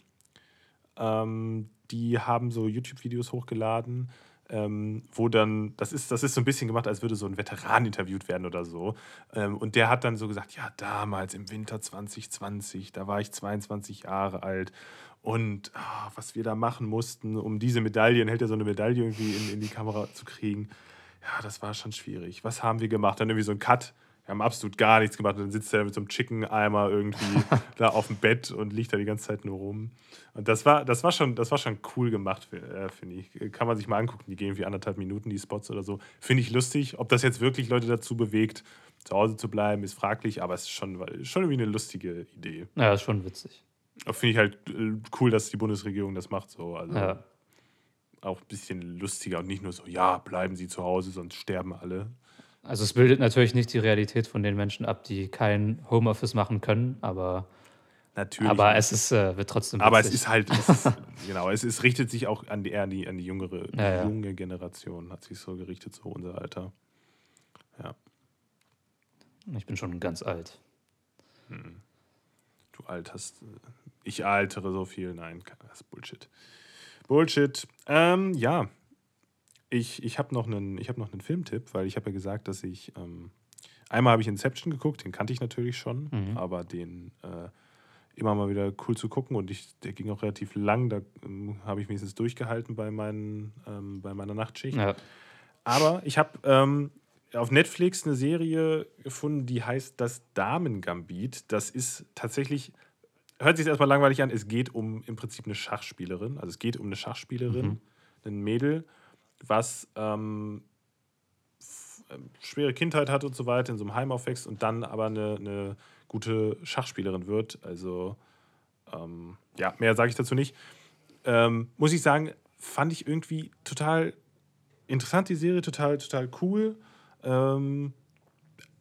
Ähm, die haben so YouTube-Videos hochgeladen, ähm, wo dann, das ist, das ist so ein bisschen gemacht, als würde so ein Veteran interviewt werden oder so. Ähm, und der hat dann so gesagt, ja, damals im Winter 2020, da war ich 22 Jahre alt. Und ah, was wir da machen mussten, um diese Medaillen, hält er so eine Medaille irgendwie in, in die Kamera zu kriegen. Ja, das war schon schwierig. Was haben wir gemacht? Dann irgendwie so ein Cut wir haben absolut gar nichts gemacht. Und dann sitzt er mit so einem Chicken-Eimer irgendwie da auf dem Bett und liegt da die ganze Zeit nur rum. Und das war, das war, schon, das war schon cool gemacht, äh, finde ich. Kann man sich mal angucken. Die gehen irgendwie anderthalb Minuten, die Spots oder so. Finde ich lustig. Ob das jetzt wirklich Leute dazu bewegt, zu Hause zu bleiben, ist fraglich, aber es ist schon, schon irgendwie eine lustige Idee. Ja, ist schon witzig. Finde ich halt äh, cool, dass die Bundesregierung das macht. So. Also ja. Auch ein bisschen lustiger und nicht nur so, ja, bleiben Sie zu Hause, sonst sterben alle. Also es bildet natürlich nicht die Realität von den Menschen ab, die kein Homeoffice machen können, aber natürlich. Aber es ist, äh, wird trotzdem. Witzig. Aber es ist halt, es ist, genau, es ist, richtet sich auch an die, eher an die, an die jüngere, die ja, junge Generation, hat sich so gerichtet, so unser Alter. Ja. Ich bin schon ganz alt. Hm. Du alterst. Äh, ich altere so viel. Nein, das ist Bullshit. Bullshit. Ähm, ja, ich, ich habe noch, einen, hab noch einen Filmtipp, weil ich habe ja gesagt, dass ich. Ähm, einmal habe ich Inception geguckt, den kannte ich natürlich schon, mhm. aber den äh, immer mal wieder cool zu gucken und ich, der ging auch relativ lang, da ähm, habe ich wenigstens durchgehalten bei, meinen, ähm, bei meiner Nachtschicht. Ja. Aber ich habe ähm, auf Netflix eine Serie gefunden, die heißt Das Damen-Gambit. Das ist tatsächlich, hört sich erstmal langweilig an, es geht um im Prinzip eine Schachspielerin. Also es geht um eine Schachspielerin, mhm. ein Mädel was ähm, schwere Kindheit hat und so weiter, in so einem Heim aufwächst und dann aber eine, eine gute Schachspielerin wird. Also, ähm, ja, mehr sage ich dazu nicht. Ähm, muss ich sagen, fand ich irgendwie total interessant, die Serie, total, total cool. Ähm,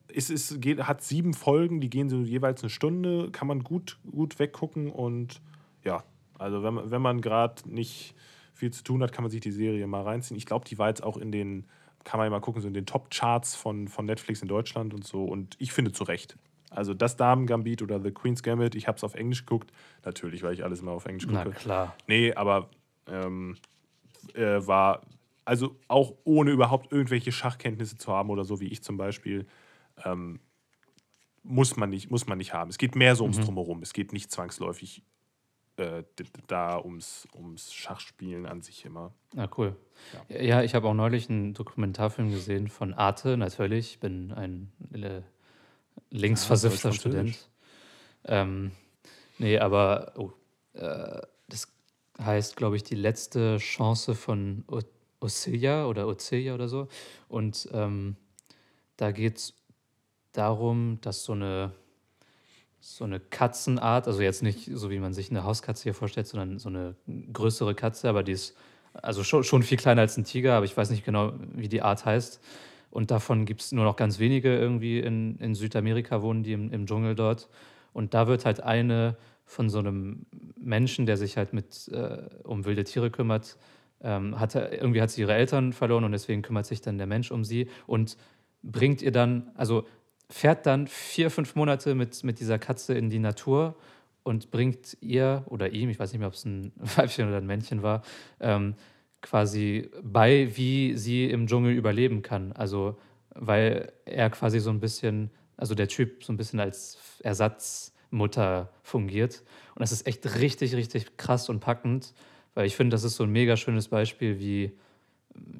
es ist, geht, hat sieben Folgen, die gehen so jeweils eine Stunde, kann man gut, gut weggucken und ja, also wenn, wenn man gerade nicht viel zu tun hat, kann man sich die Serie mal reinziehen. Ich glaube, die war jetzt auch in den, kann man ja mal gucken, so in den Top-Charts von, von Netflix in Deutschland und so. Und ich finde zu Recht. Also das Damen-Gambit oder The Queen's Gambit, ich habe es auf Englisch geguckt. Natürlich, weil ich alles immer auf Englisch gucke. Na klar. Nee, aber ähm, äh, war, also auch ohne überhaupt irgendwelche Schachkenntnisse zu haben oder so, wie ich zum Beispiel, ähm, muss, man nicht, muss man nicht haben. Es geht mehr so ums mhm. Drumherum. Es geht nicht zwangsläufig äh, da ums, ums Schachspielen an sich immer. Ah, cool. Ja, ja ich habe auch neulich einen Dokumentarfilm gesehen von Arte, natürlich. Ich bin ein äh, linksversiffter ja, Student. Ähm, nee, aber oh, äh, das heißt, glaube ich, die letzte Chance von o Ocelia oder Ocelia oder so. Und ähm, da geht es darum, dass so eine so eine Katzenart, also jetzt nicht so wie man sich eine Hauskatze hier vorstellt, sondern so eine größere Katze, aber die ist also schon, schon viel kleiner als ein Tiger, aber ich weiß nicht genau, wie die Art heißt. Und davon gibt es nur noch ganz wenige irgendwie in, in Südamerika wohnen, die im, im Dschungel dort. Und da wird halt eine von so einem Menschen, der sich halt mit äh, um wilde Tiere kümmert, ähm, hat, irgendwie hat sie ihre Eltern verloren und deswegen kümmert sich dann der Mensch um sie und bringt ihr dann, also fährt dann vier, fünf Monate mit, mit dieser Katze in die Natur und bringt ihr oder ihm, ich weiß nicht mehr, ob es ein Weibchen oder ein Männchen war, ähm, quasi bei, wie sie im Dschungel überleben kann. Also, weil er quasi so ein bisschen, also der Typ so ein bisschen als Ersatzmutter fungiert. Und das ist echt richtig, richtig krass und packend, weil ich finde, das ist so ein mega schönes Beispiel, wie,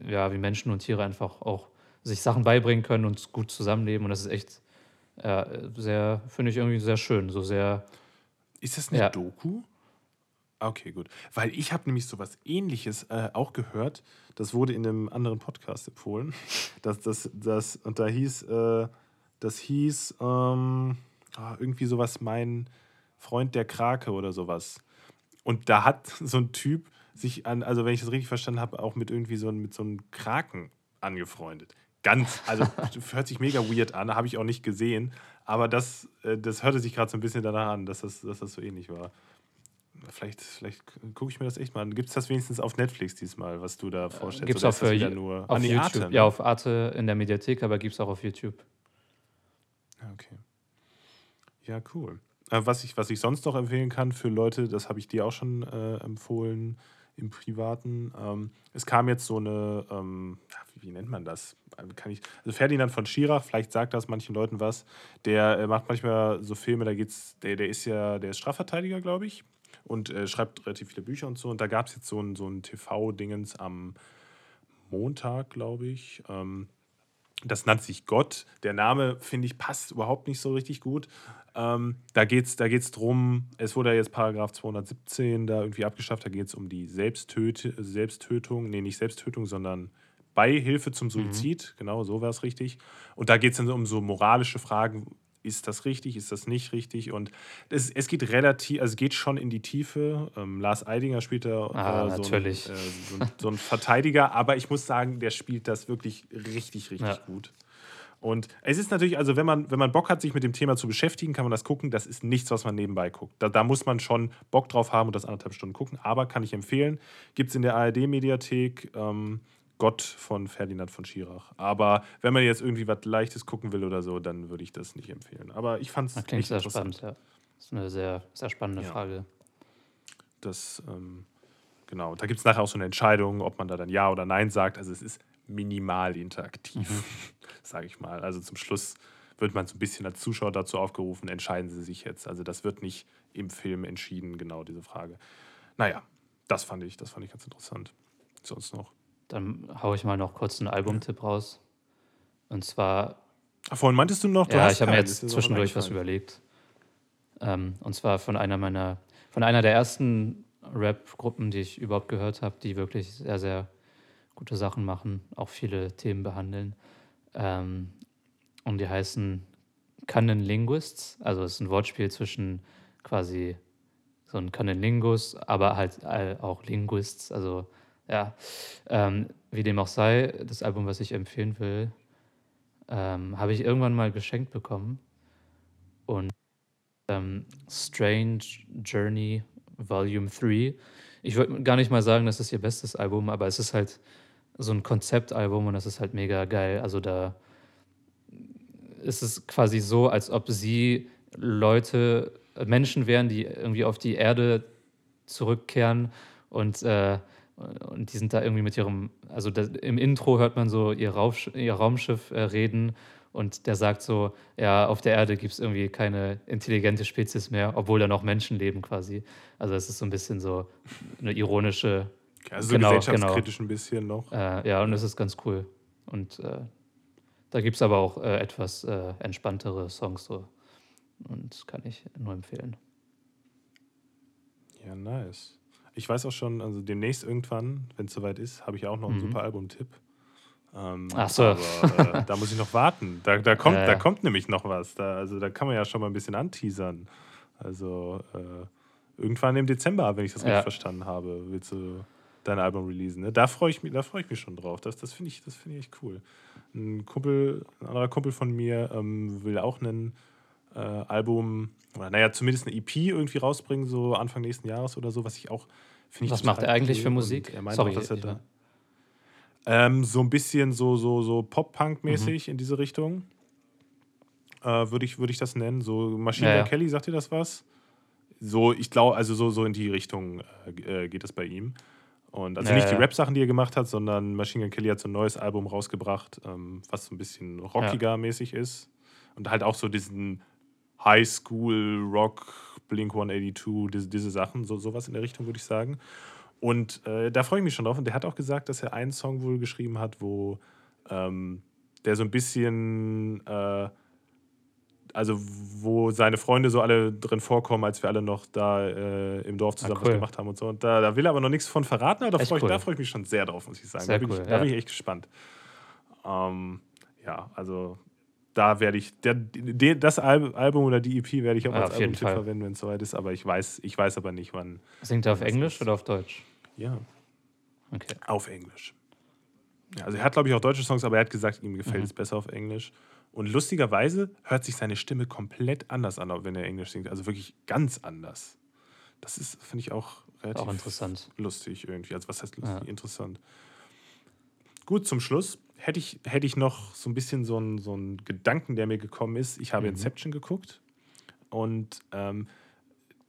ja, wie Menschen und Tiere einfach auch sich Sachen beibringen können und gut zusammenleben. Und das ist echt ja, sehr, finde ich irgendwie sehr schön. So sehr. Ist das eine ja. Doku? Okay, gut. Weil ich habe nämlich sowas ähnliches äh, auch gehört. Das wurde in einem anderen Podcast empfohlen. Das, das, das, und da hieß, äh, das hieß ähm, oh, irgendwie sowas, mein Freund der Krake oder sowas. Und da hat so ein Typ sich an, also wenn ich das richtig verstanden habe, auch mit irgendwie so, mit so einem Kraken angefreundet ganz, also hört sich mega weird an, habe ich auch nicht gesehen, aber das, äh, das hörte sich gerade so ein bisschen danach an, dass das, dass das so ähnlich war. Vielleicht, vielleicht gucke ich mir das echt mal an. Gibt es das wenigstens auf Netflix diesmal, was du da vorstellst? Gibt es auch für nur auf YouTube. Arte, ne? Ja, auf Arte in der Mediathek, aber gibt es auch auf YouTube. Okay. Ja, cool. Äh, was, ich, was ich sonst noch empfehlen kann für Leute, das habe ich dir auch schon äh, empfohlen im Privaten. Ähm, es kam jetzt so eine, ähm, wie nennt man das? Kann ich, also Ferdinand von Schirach, vielleicht sagt das manchen Leuten was, der äh, macht manchmal so Filme, da geht's, der, der ist ja, der ist Strafverteidiger, glaube ich, und äh, schreibt relativ viele Bücher und so. Und da gab es jetzt so ein, so ein TV-Dingens am Montag, glaube ich. Ähm, das nennt sich Gott. Der Name, finde ich, passt überhaupt nicht so richtig gut. Ähm, da geht es da geht's drum, es wurde ja jetzt Paragraph 217 da irgendwie abgeschafft, da geht es um die Selbsttöt Selbsttötung, nee, nicht Selbsttötung, sondern Beihilfe zum. Suizid, mhm. genau, so war es richtig. Und da geht es dann um so moralische Fragen, ist das richtig, ist das nicht richtig? Und es, es geht relativ, also es geht schon in die Tiefe. Ähm, Lars Eidinger spielt da ah, äh, so, ein, äh, so, ein, so, ein, Verteidiger, aber ich muss sagen, der spielt das wirklich richtig, richtig ja. gut. Und es ist natürlich, also wenn man, wenn man Bock hat, sich mit dem Thema zu beschäftigen, kann man das gucken. Das ist nichts, was man nebenbei guckt. Da, da muss man schon Bock drauf haben und das anderthalb Stunden gucken. Aber kann ich empfehlen. Gibt es in der ARD-Mediathek. Ähm, Gott von Ferdinand von Schirach. Aber wenn man jetzt irgendwie was Leichtes gucken will oder so, dann würde ich das nicht empfehlen. Aber ich fand es sehr spannend. Ja. Das ist eine sehr, sehr spannende ja. Frage. Das, ähm, genau. Da gibt es nachher auch so eine Entscheidung, ob man da dann Ja oder Nein sagt. Also es ist minimal interaktiv, mhm. sage ich mal. Also zum Schluss wird man so ein bisschen als Zuschauer dazu aufgerufen, entscheiden Sie sich jetzt. Also das wird nicht im Film entschieden, genau diese Frage. Naja, das fand ich, das fand ich ganz interessant. Sonst noch. Dann haue ich mal noch kurz einen Albumtipp raus. Und zwar. Ach, vorhin meintest du noch, du Ja, ich habe mir jetzt zwischendurch was überlegt. Ähm, und zwar von einer meiner, von einer der ersten Rap-Gruppen, die ich überhaupt gehört habe, die wirklich sehr, sehr gute Sachen machen, auch viele Themen behandeln. Ähm, und die heißen Canon Linguists. Also es ist ein Wortspiel zwischen quasi so ein Canon Lingus, aber halt auch Linguists, also ja, ähm, wie dem auch sei, das Album, was ich empfehlen will, ähm, habe ich irgendwann mal geschenkt bekommen. Und ähm, Strange Journey Volume 3. Ich würde gar nicht mal sagen, das ist ihr bestes Album, aber es ist halt so ein Konzeptalbum und das ist halt mega geil. Also da ist es quasi so, als ob sie Leute, Menschen wären, die irgendwie auf die Erde zurückkehren und äh, und die sind da irgendwie mit ihrem, also das, im Intro hört man so ihr, Rauf, ihr Raumschiff äh, reden und der sagt so, ja, auf der Erde gibt es irgendwie keine intelligente Spezies mehr, obwohl da noch Menschen leben quasi. Also es ist so ein bisschen so eine ironische. Also genau, gesellschaftskritisch genau. ein bisschen noch. Äh, ja, und es ist ganz cool. Und äh, da gibt es aber auch äh, etwas äh, entspanntere Songs so. Und kann ich nur empfehlen. Ja, nice. Ich weiß auch schon, also demnächst irgendwann, wenn es soweit ist, habe ich auch noch einen mhm. super Album-Tipp. Ähm, Ach so. Aber, äh, da muss ich noch warten. Da, da, kommt, ja, ja. da kommt nämlich noch was. Da, also da kann man ja schon mal ein bisschen anteasern. Also äh, irgendwann im Dezember, wenn ich das ja. richtig verstanden habe, willst du dein Album releasen. Ne? Da freue ich mich, ich mich schon drauf. Das, das finde ich, das ich echt cool. Ein Kumpel, ein anderer Kumpel von mir ähm, will auch ein äh, Album oder naja, zumindest eine EP irgendwie rausbringen, so Anfang nächsten Jahres oder so, was ich auch finde. Was macht er eigentlich cool. für Musik? er meint Sorry, auch, dass er da. Ähm, so ein bisschen so, so, so Pop-Punk-mäßig mhm. in diese Richtung. Äh, Würde ich, würd ich das nennen. So Machine ja, ja. Kelly, sagt ihr das was? So, ich glaube, also so, so in die Richtung äh, äh geht das bei ihm. Und also ja, nicht die Rap-Sachen, die er gemacht hat, sondern Machine Gun Kelly hat so ein neues Album rausgebracht, ähm, was so ein bisschen rockiger mäßig ist. Und halt auch so diesen High School Rock, Blink 182, diese, diese Sachen, so, sowas in der Richtung würde ich sagen. Und äh, da freue ich mich schon drauf. Und der hat auch gesagt, dass er einen Song wohl geschrieben hat, wo ähm, der so ein bisschen, äh, also wo seine Freunde so alle drin vorkommen, als wir alle noch da äh, im Dorf zusammen ah, cool. was gemacht haben und so. Und da, da, will er aber noch nichts von verraten, aber da freue ich, freu ich, mich schon sehr drauf, muss ich sagen. Da, bin cool, ich, ja. da bin ich echt gespannt. Ähm, ja, also da werde ich, der, der, das Album oder die EP werde ich auch ja, als Album verwenden, wenn es soweit ist, aber ich weiß, ich weiß aber nicht, wann. Singt er auf Englisch ist. oder auf Deutsch? Ja. Okay. Auf Englisch. Ja, also er hat, glaube ich, auch deutsche Songs, aber er hat gesagt, ihm gefällt mhm. es besser auf Englisch. Und lustigerweise hört sich seine Stimme komplett anders an, wenn er Englisch singt. Also wirklich ganz anders. Das ist, finde ich, auch relativ Auch interessant. lustig irgendwie. Also was heißt lustig? Ja. Interessant. Gut, zum Schluss hätte ich, hätte ich noch so ein bisschen so einen so einen Gedanken, der mir gekommen ist. Ich habe Mhm. Inception geguckt und ähm,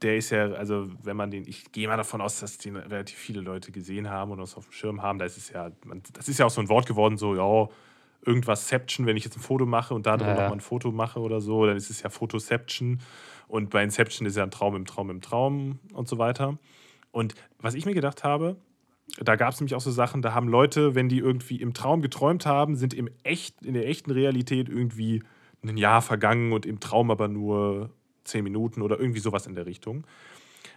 der ist ja, also wenn man den, ich gehe mal davon aus, dass den relativ viele Leute gesehen haben und das auf dem Schirm haben. Da ist es ja, das ist ja auch so ein Wort geworden, so, ja, irgendwas Seption, wenn ich jetzt ein Foto mache und da drin Ja, nochmal ein Foto mache oder so, dann ist es ja Photoception. Und bei Inception ist ja ein Traum im Traum im Traum und so weiter. Und was ich mir gedacht habe, da gab es nämlich auch so Sachen, da haben Leute, wenn die irgendwie im Traum geträumt haben, sind im echt, in der echten Realität irgendwie ein Jahr vergangen und im Traum aber nur zehn Minuten oder irgendwie sowas in der Richtung.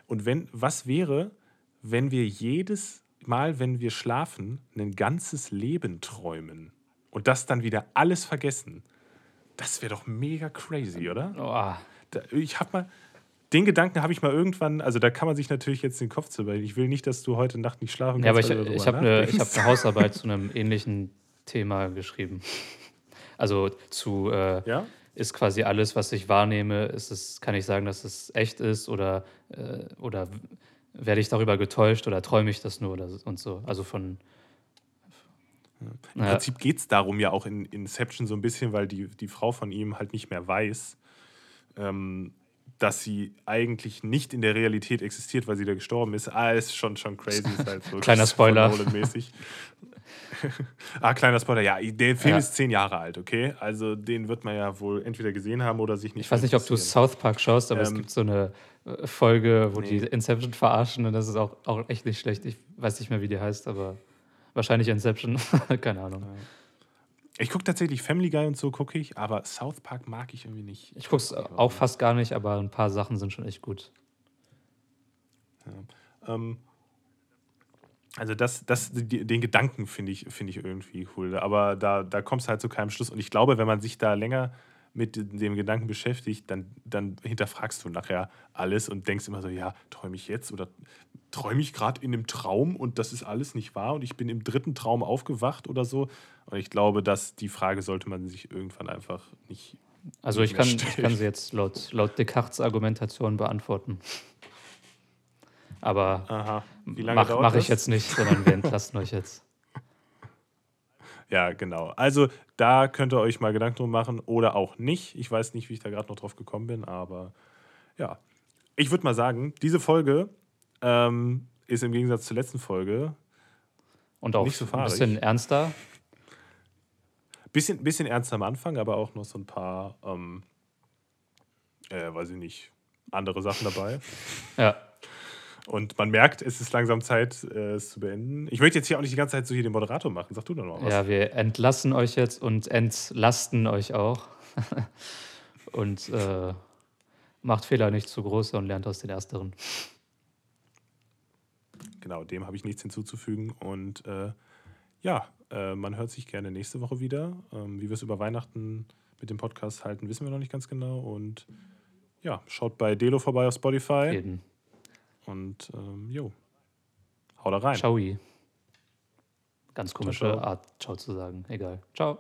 Und wenn, was wäre, wenn wir jedes Mal, wenn wir schlafen, ein ganzes Leben träumen und das dann wieder alles vergessen? Das wäre doch mega crazy, oder? Oh, ich habe mal, den Gedanken habe ich mal irgendwann, also da kann man sich natürlich jetzt den Kopf zu weil Ich will nicht, dass du heute Nacht nicht schlafen ja, aber kannst. ich, weil du ich darüber habe eine, ich hab eine Hausarbeit zu einem ähnlichen Thema geschrieben. Also zu, äh, Ja? ist quasi alles, was ich wahrnehme, ist es, kann ich sagen, dass es echt ist oder, äh, oder werde ich darüber getäuscht oder träume ich das nur oder so- und so. Also von. Im Ja, Prinzip geht es darum ja auch in Inception so ein bisschen, weil die, die Frau von ihm halt nicht mehr weiß, ähm, dass sie eigentlich nicht in der Realität existiert, weil sie da gestorben ist. Ah, ist schon, schon crazy. Halt so Kleiner Spoiler. Ah, kleiner Spoiler. Ja, der Film Ja. ist zehn Jahre alt, okay? Also den wird man ja wohl entweder gesehen haben oder sich nicht ich weiß nicht, ob du. South Park schaust, aber es Ähm, gibt so eine äh, Folge, wo nee. die Inception verarschen und das ist auch, auch echt nicht schlecht. Ich weiß nicht mehr, wie die heißt, aber wahrscheinlich Inception. Keine Ahnung. Ich gucke tatsächlich Family Guy und so gucke ich, aber South Park mag ich irgendwie nicht. Ich gucke es auch fast gar nicht, aber ein paar Sachen sind schon echt gut. Ähm, also das, das, den Gedanken finde ich, finde ich irgendwie cool. Aber da, da kommst du halt zu keinem Schluss. Und ich glaube, wenn man sich da länger mit dem Gedanken beschäftigt, dann, dann hinterfragst du nachher alles und denkst immer so, ja, träume ich jetzt oder träume ich gerade in einem Traum und das ist alles nicht wahr und ich bin im dritten Traum aufgewacht oder so. Und ich glaube, dass die Frage sollte man sich irgendwann einfach nicht. Also ich kann, ich kann sie jetzt laut, laut Descartes Argumentation beantworten. Aber Aha. Wie lange mache mach ich das? jetzt nicht, sondern wir entlassen euch jetzt. Ja, genau. Also da könnt ihr euch mal Gedanken drum machen oder auch nicht. Ich weiß nicht, wie ich da gerade noch drauf gekommen bin, aber ja. Ich würde mal sagen, diese Folge ähm, ist im Gegensatz zur letzten Folge Und auch Nicht so ein fahrig. bisschen ernster. bisschen, bisschen ernst am Anfang, aber auch noch so ein paar, ähm, äh, weiß ich nicht, andere Sachen dabei. Ja, Und man merkt, es ist langsam Zeit, äh, es zu beenden. Ich möchte jetzt hier auch nicht die ganze Zeit so hier den Moderator machen. Sag du doch noch was. ja, wir entlassen euch jetzt und entlasten euch auch. und äh, macht Fehler nicht zu groß und lernt aus den ersteren. Genau, dem habe ich nichts hinzuzufügen. Und äh, ja, äh, man hört sich gerne nächste Woche wieder. Ähm, wie wir es über Weihnachten mit dem Podcast halten, wissen wir noch nicht ganz genau. Und ja, schaut bei Delo vorbei auf Spotify. Jeden. Und ähm, jo, hau da rein. Ciao. Ganz komische ciao. Art, Ciao zu sagen. Egal. Ciao.